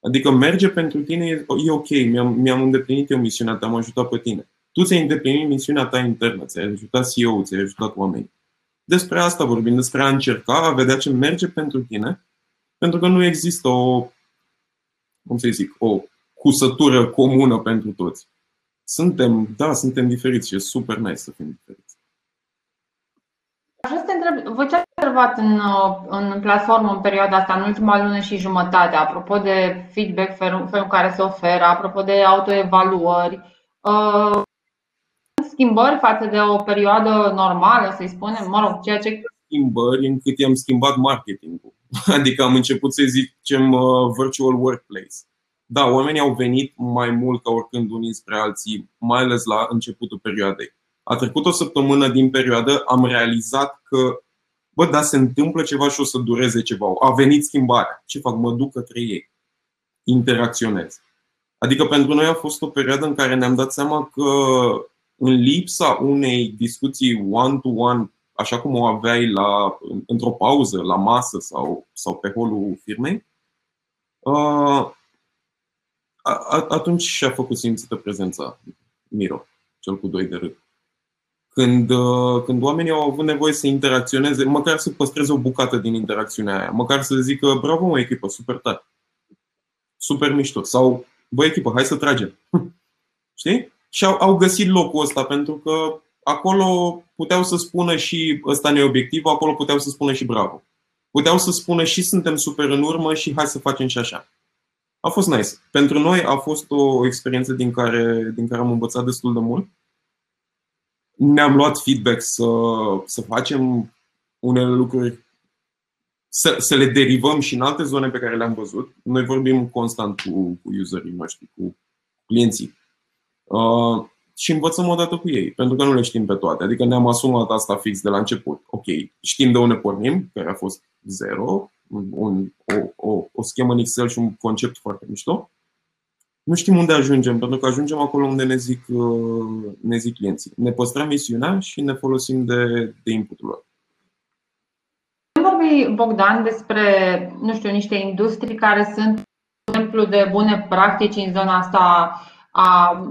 Adică merge pentru tine, e, e ok, mi-am, mi-am îndeplinit eu misiunea ta, am ajutat pe tine. Tu ți-ai îndeplinit misiunea ta internă, ți-ai ajutat CEO, ți-ai ajutat oamenii. Despre asta vorbim, despre a încerca, a vedea ce merge pentru tine, pentru că nu există o, cum să zic, o cusătură comună pentru toți. Suntem, da, suntem diferiți și e super nice să fim diferiți. Aș vrea să te întreb, voi ce observat în, în platformă în perioada asta, în ultima lună și jumătate, apropo de feedback, felul în care se oferă, apropo de autoevaluări, uh, schimbări față de o perioadă normală, să-i spunem, mă rog, ceea ce. Schimbări încât i-am schimbat marketingul. [LAUGHS] Adică am început să zicem uh, virtual workplace. Da, oamenii au venit mai mult ca oricând unii spre alții, mai ales la începutul perioadei. A trecut o săptămână din perioadă, am realizat că, bă, da, se întâmplă ceva și o să dureze ceva. A venit schimbarea. Ce fac? Mă duc către ei. Interacționez. Adică pentru noi a fost o perioadă în care ne-am dat seama că în lipsa unei discuții one-to-one, așa cum o aveai la, într-o pauză, la masă sau, sau pe holul firmei, uh, atunci și-a făcut simțită prezența Miro, cel cu doi de râd. Când, uh, când oamenii au avut nevoie să interacționeze, măcar să păstreze o bucată din interacțiunea aia, măcar să zică, bravo mă echipă, super tare, super mișto, sau bă echipă, hai să tragem. [LAUGHS] Știi? Și au, au găsit locul ăsta pentru că acolo puteau să spună și ăsta ne obiectiv, acolo puteau să spună și bravo. Puteau să spună și suntem super în urmă și hai să facem și așa. A fost nice. Pentru noi a fost o experiență din care, din care am învățat destul de mult. Ne-am luat feedback să, să facem unele lucruri, să, să le derivăm și în alte zone pe care le-am văzut. Noi vorbim constant cu, cu userii noștri, cu clienții. Uh, și învățăm odată cu ei, pentru că nu le știm pe toate. Adică ne-am asumat asta fix de la început. Ok, știm de unde pornim, care a fost zero, un, o, o, o schemă în Excel și un concept foarte mișto. Nu știm unde ajungem, pentru că ajungem acolo unde ne zic, uh, ne zic clienții. Ne păstrăm misiunea și ne folosim de, de inputul lor. Vorbi, Bogdan, despre, nu știu, niște industrii care sunt exemplu de bune practici în zona asta a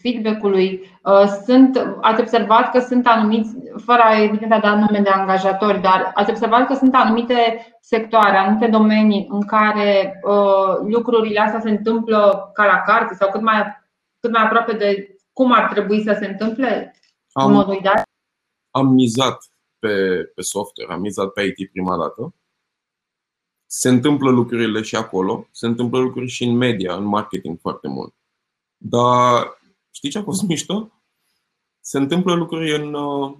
feedback-ului. Uh, sunt, ați observat că sunt anumiți, fără evident a da nume de angajatori, dar ați observat că sunt anumite sectoare, anumite domenii în care uh, lucrurile astea se întâmplă ca la carte sau cât mai, cât mai aproape de cum ar trebui să se întâmple am, în modul ideal? Am mizat pe, pe software, am mizat pe IT prima dată. Se întâmplă lucrurile și acolo, se întâmplă lucruri și în media, în marketing foarte mult. Dar știi ce a fost [LAUGHS] mișto? Se întâmplă lucruri în. Uh,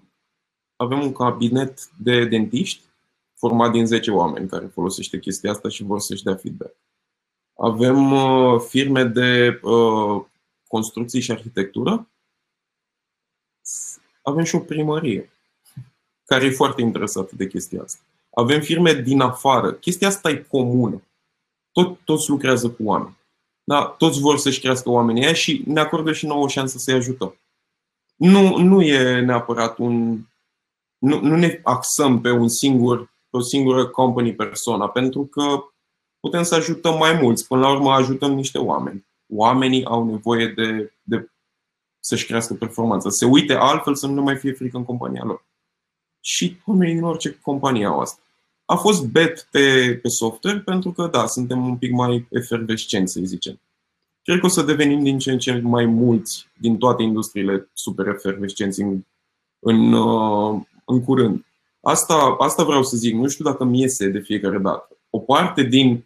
avem un cabinet de dentiști format din 10 oameni care folosește chestia asta și vor să-și dea feedback. Avem uh, firme de uh, construcții și arhitectură. Avem și o primărie care e foarte interesată de chestia asta. Avem firme din afară. Chestia asta e comună. Tot, toți lucrează cu oameni. Da, toți vor să-și crească oamenii aia și ne acordă și nouă o șansă să-i ajutăm. Nu, nu e neapărat un. Nu, nu ne axăm pe un singur, pe o singură company persona, pentru că putem să ajutăm mai mulți. Până la urmă ajutăm niște oameni. Oamenii au nevoie de, de să-și crească performanța. Se uite altfel să nu ne mai fie frică în compania lor. Și oamenii din orice companie au asta a fost bet pe, pe software pentru că, da, suntem un pic mai efervescenți, să zicem. Cred că o să devenim din ce în ce mai mulți din toate industriile super efervescenți în, în, uh, în curând. Asta, asta vreau să zic. Nu știu dacă mi iese de fiecare dată. O parte din.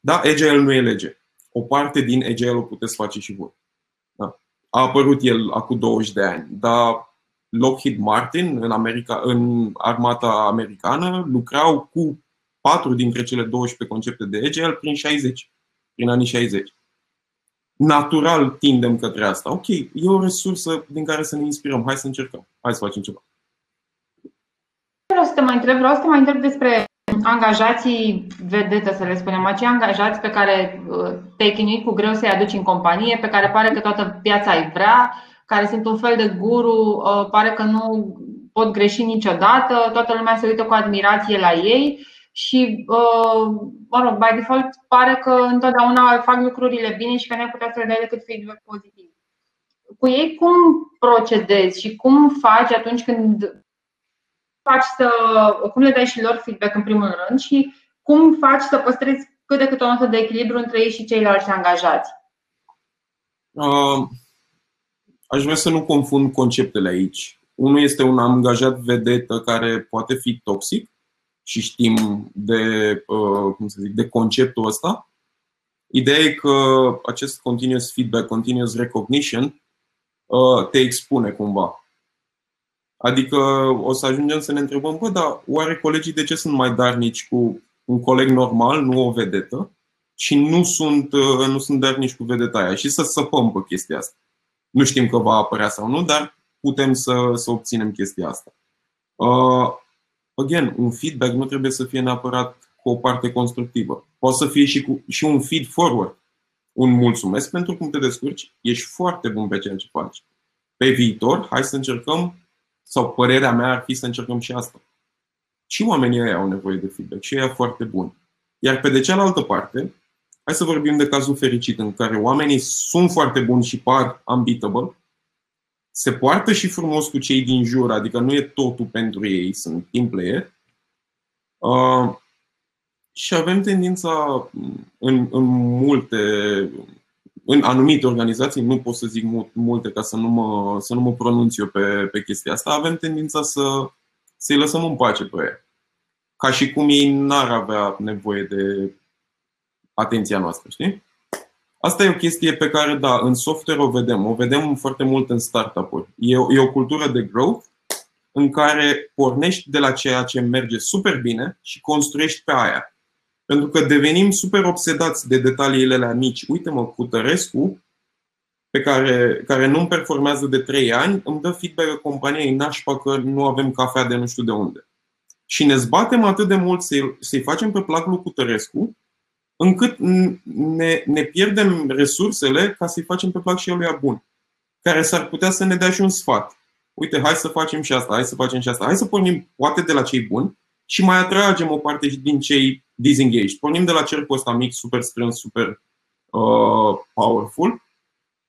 Da, Agile nu e lege. O parte din Agile o puteți face și voi. Da. A apărut el acum 20 de ani, dar Lockheed Martin în, America, în armata americană lucrau cu patru dintre cele 12 concepte de Agile prin 60, prin anii 60. Natural tindem către asta. Ok, e o resursă din care să ne inspirăm. Hai să încercăm. Hai să facem ceva. Vreau să te mai întreb, vreau să te mai întreb despre angajații vedetă, să le spunem, acei angajați pe care uh, te-ai chinuit cu greu să-i aduci în companie, pe care pare că toată piața îi vrea, care sunt un fel de guru, uh, pare că nu pot greși niciodată, toată lumea se uită cu admirație la ei și, uh, mă rog, by default pare că întotdeauna fac lucrurile bine și că nu ai putea să le dai decât feedback pozitiv. Cu ei cum procedezi și cum faci atunci când faci să, cum le dai și lor feedback în primul rând și cum faci să păstrezi cât de cât o notă de echilibru între ei și ceilalți angajați? Uh Aș vrea să nu confund conceptele aici. Unul este un angajat vedetă care poate fi toxic și știm de, uh, cum să zic, de conceptul ăsta. Ideea e că acest continuous feedback, continuous recognition uh, te expune cumva. Adică o să ajungem să ne întrebăm, bă, dar oare colegii de ce sunt mai darnici cu un coleg normal, nu o vedetă, și nu sunt, uh, nu sunt darnici cu vedeta aia și să săpăm pe chestia asta. Nu știm că va apărea sau nu, dar putem să, să obținem chestia asta. Uh, again, un feedback nu trebuie să fie neapărat cu o parte constructivă. Poate să fie și, cu, și un feed forward. Un mulțumesc pentru cum te descurci, ești foarte bun pe ceea ce faci. Pe viitor, hai să încercăm, sau părerea mea ar fi să încercăm și asta. Și oamenii ăia au nevoie de feedback și ăia foarte bun. Iar pe de cealaltă parte, hai să vorbim de cazul fericit în care oamenii sunt foarte buni și par unbeatable, se poartă și frumos cu cei din jur, adică nu e totul pentru ei, sunt team player. Uh, și avem tendința în, în multe, în anumite organizații, nu pot să zic multe ca să nu mă, să nu mă pronunț eu pe, pe chestia asta, avem tendința să, să-i lăsăm în pace pe ei. Ca și cum ei n-ar avea nevoie de atenția noastră, știi? Asta e o chestie pe care, da, în software o vedem. O vedem foarte mult în startup-uri. E o, e o cultură de growth în care pornești de la ceea ce merge super bine și construiești pe aia. Pentru că devenim super obsedați de detaliile la mici. Uite-mă, cu Tărescu, pe care, care nu-mi performează de 3 ani, îmi dă feedback companiei nașpa că nu avem cafea de nu știu de unde. Și ne zbatem atât de mult să-i, să facem pe plac lui Cutărescu, încât ne, ne pierdem resursele ca să-i facem pe plac și eluia bun, care s-ar putea să ne dea și un sfat. Uite, hai să facem și asta, hai să facem și asta, hai să pornim poate de la cei buni și mai atragem o parte din cei disengaged. Pornim de la cercul ăsta mic, super strâns, super uh, powerful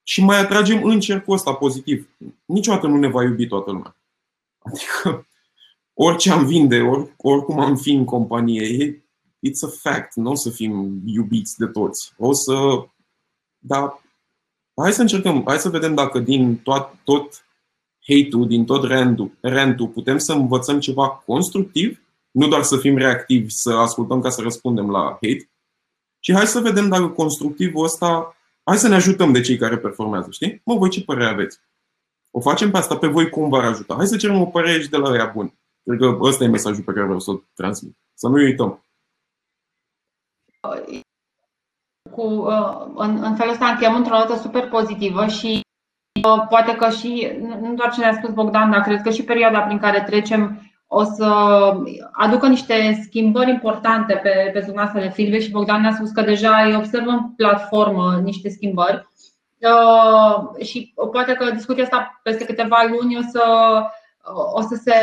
și mai atragem în cercul ăsta pozitiv. Niciodată nu ne va iubi toată lumea. Adică orice am vinde, or, oricum am fi în companie, it's a fact, nu o să fim iubiți de toți. O să. Dar hai să încercăm, hai să vedem dacă din tot, tot hate-ul, din tot randul, randul putem să învățăm ceva constructiv, nu doar să fim reactivi, să ascultăm ca să răspundem la hate. Și hai să vedem dacă constructivul ăsta, hai să ne ajutăm de cei care performează, știi? Mă, voi ce părere aveți? O facem pe asta, pe voi cum v-ar ajuta? Hai să cerem o părere și de la ea bun. Cred că ăsta e mesajul pe care vreau să-l transmit. Să nu uităm cu, uh, în, în felul ăsta încheiem într-o notă super pozitivă și uh, poate că și, nu doar ce ne-a spus Bogdan, dar cred că și perioada prin care trecem o să aducă niște schimbări importante pe, pe zona asta de feedback și Bogdan ne-a spus că deja îi observă în platformă niște schimbări. Uh, și poate că discuția asta peste câteva luni o să, o să se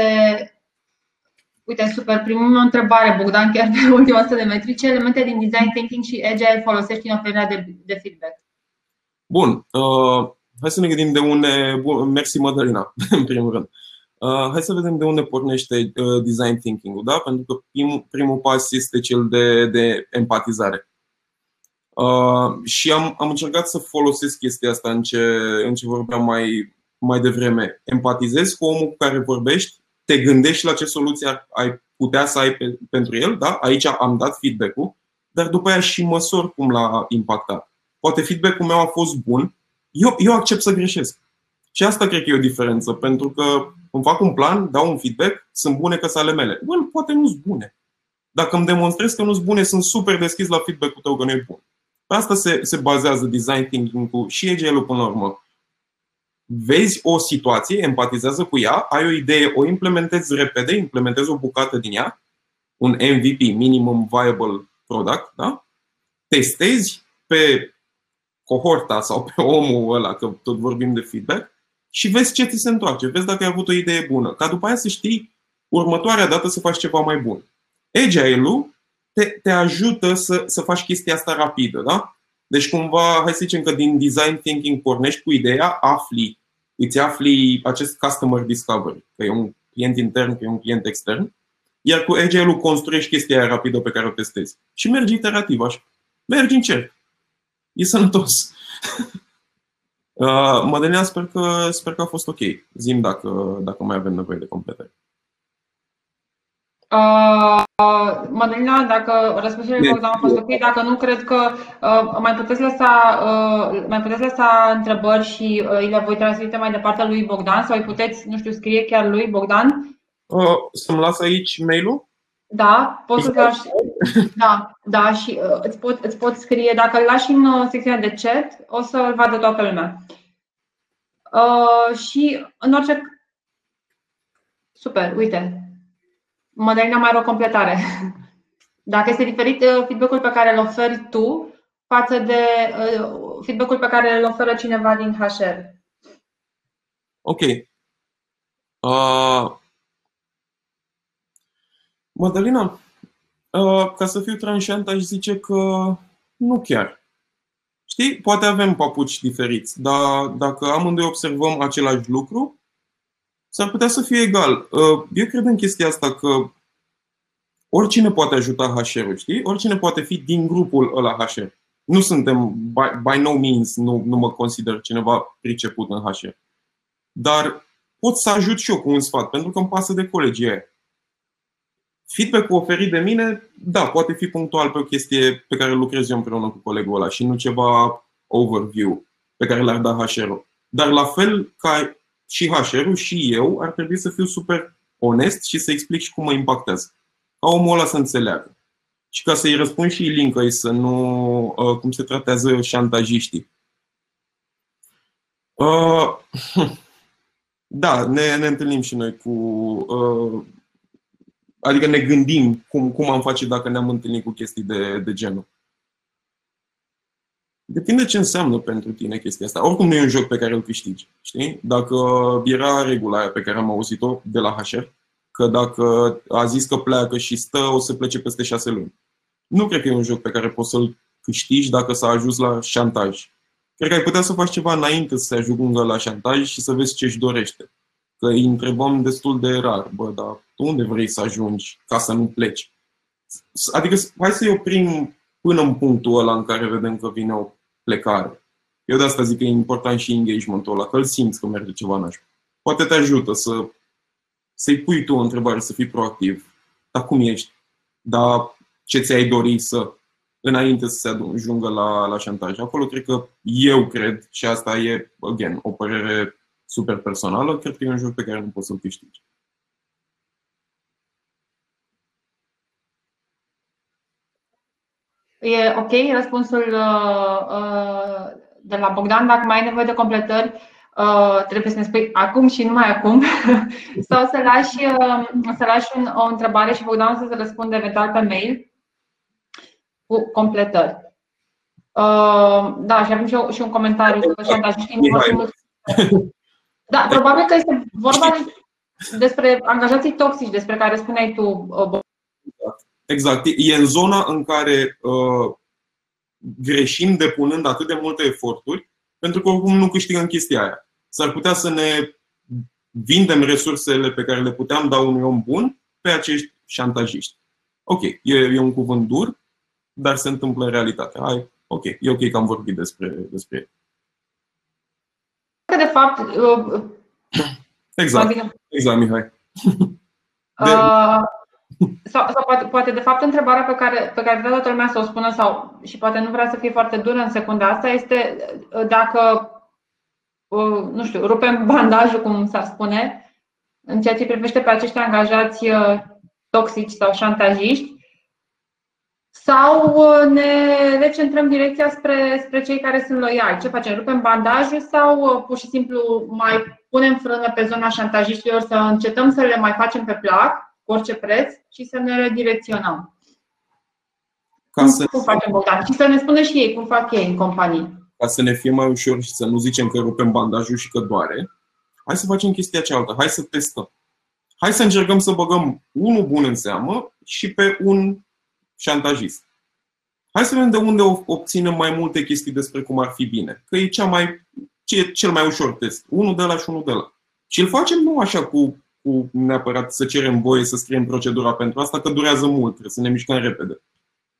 Uite, super. Primul întrebare, Bogdan, chiar pe ultima 100 de metri. Ce elemente din design thinking și agile folosești în oferirea de, de feedback? Bun. Uh, hai să ne gândim de unde. Bun, mersi, Mădălina, [LAUGHS] în primul rând. Uh, hai să vedem de unde pornește uh, design thinking-ul, da? Pentru că primul, primul pas este cel de, de empatizare. Uh, și am, am încercat să folosesc chestia asta în ce, în ce vorbeam mai, mai devreme. Empatizezi cu omul cu care vorbești, te gândești la ce soluție ai putea să ai pe, pentru el, da? aici am dat feedback-ul, dar după aia și măsor cum l-a impactat. Poate feedback-ul meu a fost bun, eu, eu accept să greșesc. Și asta cred că e o diferență, pentru că îmi fac un plan, dau un feedback, sunt bune că ale mele. Bun, poate nu sunt bune. Dacă îmi demonstrez că nu sunt bune, sunt super deschis la feedback-ul tău că nu e bun. Pe asta se, se bazează design thinking-ul și agile până la urmă vezi o situație, empatizează cu ea, ai o idee, o implementezi repede, implementezi o bucată din ea, un MVP, Minimum Viable Product, da? testezi pe cohorta sau pe omul ăla, că tot vorbim de feedback, și vezi ce ți se întoarce, vezi dacă ai avut o idee bună, ca după aia să știi următoarea dată să faci ceva mai bun. Agile-ul te, te ajută să, să faci chestia asta rapidă, da? Deci cumva, hai să zicem că din design thinking pornești cu ideea, afli, îți afli acest customer discovery, că e un client intern, că e un client extern, iar cu Agile-ul construiești chestia aia rapidă pe care o testezi. Și mergi iterativ așa. Mergi în cerc. E sănătos. [LAUGHS] Uh, Mădălina, sper că, sper că a fost ok. Zim dacă, dacă mai avem nevoie de completări. Uh, Madalina, dacă răspunsurile lui Bogdan au fost ok, dacă nu, cred că uh, mai, puteți lăsa, uh, mai puteți lăsa întrebări și uh, îi le voi transmite mai departe lui Bogdan sau îi puteți, nu știu, scrie chiar lui Bogdan. Uh, să-mi las aici mail-ul? Da, poți să lași. Da, da, și uh, îți, pot, îți pot scrie, dacă îl lași în uh, secțiunea de chat, o să-l vadă toată lumea. Uh, și în orice. Super, uite, Madalina mai are o completare. [LAUGHS] Dacă este diferit uh, feedback-ul pe care îl oferi tu față de uh, feedback-ul pe care îl oferă cineva din HR. Ok. Uh, Madalina, uh, ca să fiu tranșant, aș zice că nu chiar. Știi, poate avem papuci diferiți, dar dacă amândoi observăm același lucru, s-ar putea să fie egal. Uh, eu cred în chestia asta că oricine poate ajuta HR-ul, știi? Oricine poate fi din grupul ăla HR. Nu suntem, by, by no means, nu, nu mă consider cineva priceput în HR. Dar pot să ajut și eu cu un sfat, pentru că îmi pasă de colegii aia. Feedback-ul oferit de mine, da, poate fi punctual pe o chestie pe care lucrez eu împreună cu colegul ăla și nu ceva overview pe care l-ar da HR-ul. Dar la fel ca și HR-ul și eu ar trebui să fiu super onest și să explic și cum mă impactează. Ca omul ăla să înțeleagă. Și ca să-i răspund și Linkăi să nu uh, cum se tratează șantajiștii. Uh, [LAUGHS] da, ne, ne întâlnim și noi cu. Uh, adică ne gândim cum, cum am face dacă ne-am întâlnit cu chestii de, de genul. Depinde ce înseamnă pentru tine chestia asta. Oricum nu e un joc pe care îl câștigi. Știi? Dacă era regula aia pe care am auzit-o de la HR, că dacă a zis că pleacă și stă, o să plece peste șase luni. Nu cred că e un joc pe care poți să-l câștigi dacă s-a ajuns la șantaj. Cred că ai putea să faci ceva înainte să se ajungă la șantaj și să vezi ce își dorește. Că îi întrebăm destul de rar, bă, dar tu unde vrei să ajungi ca să nu pleci? Adică hai să-i oprim până în punctul ăla în care vedem că vine o plecare. Eu de asta zic că e important și engagementul ăla, că îl simți că merge ceva nașpa. Poate te ajută să, să-i pui tu o întrebare, să fii proactiv. Dar cum ești? Dar ce ți-ai dori să înainte să se ajungă la, la șantaj. Acolo cred că eu cred, și asta e, again, o părere super personală, cred că e un joc pe care nu poți să-l câștigi. E ok răspunsul uh, uh, de la Bogdan. Dacă mai ai nevoie de completări, uh, trebuie să ne spui acum și numai acum. [LAUGHS] Sau să lași, uh, să lași un, o întrebare și Bogdan să-ți răspunde eventual pe mail cu completări. Uh, da, și avem și, eu, și un comentariu că șantajiștii nu Da, probabil că este vorba despre angajații toxici despre care spuneai tu. Uh, exact. E în zona în care uh, greșim depunând atât de multe eforturi, pentru că oricum nu câștigăm chestia aia. S-ar putea să ne vindem resursele pe care le puteam da unui om bun pe acești șantajiști. Ok, e, e un cuvânt dur, dar se întâmplă în realitate. Hai, ok, e ok că am vorbit despre, despre el. De fapt, uh, exact, exact, Mihai. De... Uh, sau, sau poate, poate, de fapt, întrebarea pe care, pe care vrea toată lumea să o spună, sau și poate nu vrea să fie foarte dură în secunda asta, este uh, dacă, uh, nu știu, rupem bandajul, cum s-ar spune, în ceea ce privește pe acești angajați toxici sau șantajiști, sau uh, ne recentrăm direcția spre, spre cei care sunt loiali? Ce facem? Rupem bandajul sau uh, pur și simplu mai punem frână pe zona șantajiștilor să încetăm să le mai facem pe plac, cu orice preț, și să ne redirecționăm? Ca să... Cum facem, Bogdan? Și să ne spună și ei cum fac ei în companii. Ca să ne fie mai ușor și să nu zicem că rupem bandajul și că doare, hai să facem chestia cealaltă. Hai să testăm. Hai să încercăm să băgăm unul bun în seamă și pe un șantajist. Hai să vedem de unde obținem mai multe chestii despre cum ar fi bine. Că e cea mai, ce e cel mai ușor test. Unul de la și unul de la. Și îl facem nu așa cu, cu neapărat să cerem voie să scriem procedura pentru asta, că durează mult, trebuie să ne mișcăm repede.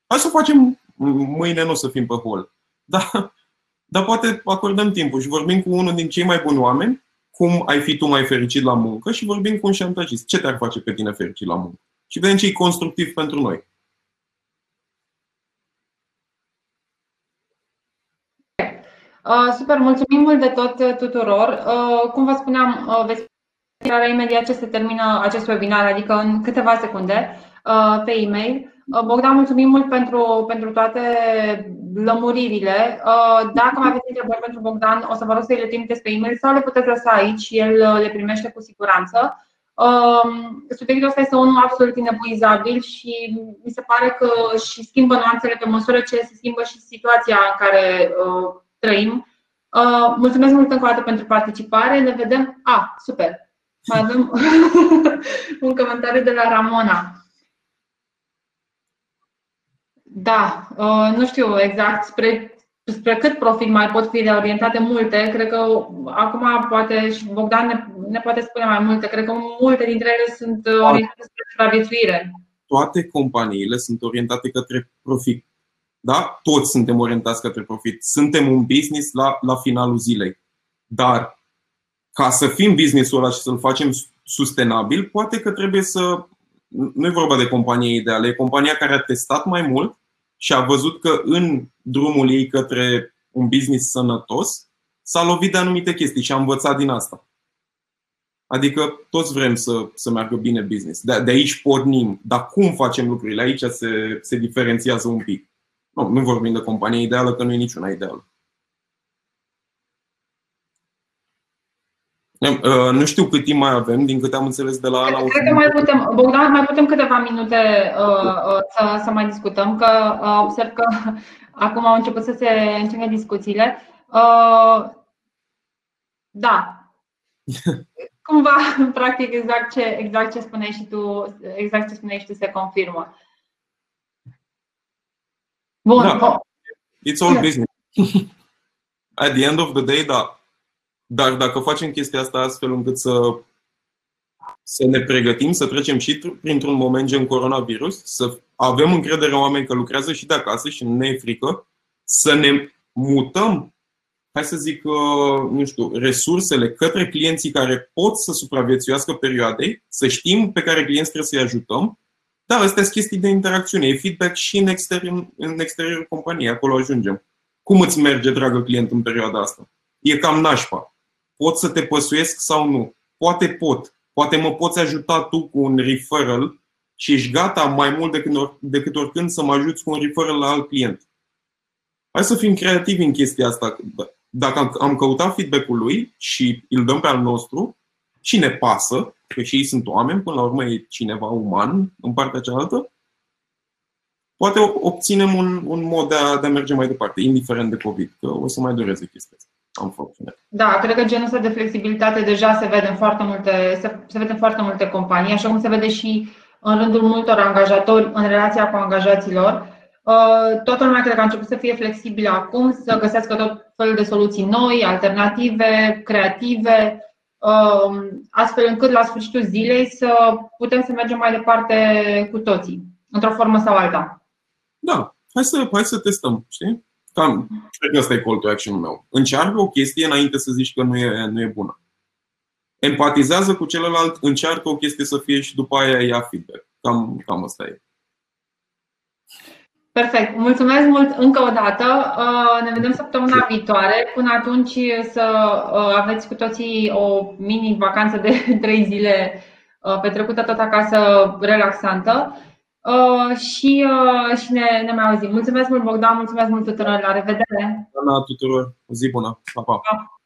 Hai să o facem mâine, nu o să fim pe hol. Dar dar poate acordăm timpul și vorbim cu unul din cei mai buni oameni, cum ai fi tu mai fericit la muncă și vorbim cu un șantajist. Ce te-ar face pe tine fericit la muncă? Și vedem ce e constructiv pentru noi. Uh, super, mulțumim mult de tot uh, tuturor. Uh, cum vă spuneam, veți intrarea imediat ce se termină acest webinar, adică în câteva secunde, pe e-mail. Bogdan, mulțumim mult pentru, pentru toate lămuririle. Dacă mai aveți întrebări pentru Bogdan, o să vă rog să le trimiteți pe e-mail sau le puteți lăsa aici și el le primește cu siguranță. Subiectul ăsta este unul absolut inepuizabil și mi se pare că și schimbă nuanțele pe măsură ce se schimbă și situația în care trăim. Uh, mulțumesc mult încă o dată pentru participare. Ne vedem. A, ah, super. Mai avem [LAUGHS] un comentariu de la Ramona. Da, uh, nu știu exact spre, spre cât profit mai pot fi reorientate multe. Cred că acum poate și Bogdan ne, ne poate spune mai multe. Cred că multe dintre ele sunt orientate spre supraviețuire. Toate companiile sunt orientate către profit. Da? Toți suntem orientați către profit. Suntem un business la, la finalul zilei. Dar ca să fim businessul ăla și să-l facem sustenabil, poate că trebuie să. Nu e vorba de companie ideală, e compania care a testat mai mult și a văzut că în drumul ei către un business sănătos s-a lovit de anumite chestii și a învățat din asta. Adică toți vrem să, să meargă bine business. De, de aici pornim. Dar cum facem lucrurile? Aici se, se diferențiază un pic. Nu, nu vorbim de companie ideală, că nu e niciuna ideală. Nu știu cât timp mai avem, din câte am înțeles de la Ana. Cred că mai putem, Bogdan, mai putem câteva minute uh, uh, să, să mai discutăm, că uh, observ că [LAUGHS] acum au început să se începe discuțiile. Uh, da. [LAUGHS] Cumva, [LAUGHS] practic, exact ce, exact ce spuneai și tu, exact ce spuneai și tu se confirmă. Bun. Da. It's all business. At the end of the day, da. Dar dacă facem chestia asta astfel încât să, să ne pregătim, să trecem și printr-un moment gen coronavirus, să avem încredere în oameni că lucrează și de acasă și nu ne e frică, să ne mutăm, hai să zic, uh, nu știu, resursele către clienții care pot să supraviețuiască perioadei, să știm pe care clienți trebuie să-i ajutăm da, astea sunt chestii de interacțiune. E feedback și în, exterior, în exteriorul companiei. Acolo ajungem. Cum îți merge, dragă client, în perioada asta? E cam nașpa. Pot să te păsuiesc sau nu? Poate pot. Poate mă poți ajuta tu cu un referral și ești gata mai mult decât, or, decât oricând să mă ajuți cu un referral la alt client. Hai să fim creativi în chestia asta. Dacă am căutat feedback-ul lui și îl dăm pe al nostru și ne pasă, că și ei sunt oameni, până la urmă e cineva uman în partea cealaltă, poate obținem un, un mod de a, de a merge mai departe, indiferent de COVID, că o să mai dureze chestia asta. Am făcut. Da, cred că genul ăsta de flexibilitate deja se vede în foarte multe, se, se vede în foarte multe companii, așa cum se vede și în rândul multor angajatori în relația cu angajaților. Uh, toată lumea cred că a început să fie flexibilă acum, să găsească tot felul de soluții noi, alternative, creative, Um, astfel încât la sfârșitul zilei să putem să mergem mai departe cu toții, într-o formă sau alta. Da, hai să, hai să testăm, știi? Cam, cred că asta e call to action meu. Încearcă o chestie înainte să zici că nu e, nu e bună. Empatizează cu celălalt, încearcă o chestie să fie și după aia ia feedback. Cam, cam asta e. Perfect. Mulțumesc mult încă o dată. Uh, ne vedem săptămâna viitoare. Până atunci să uh, aveți cu toții o mini vacanță de [LAUGHS] trei zile uh, petrecută tot acasă, relaxantă. Și, și ne, ne mai auzim. Mulțumesc mult, Bogdan. Mulțumesc mult tuturor. La revedere. La tuturor. O zi bună. Pa, pa. pa.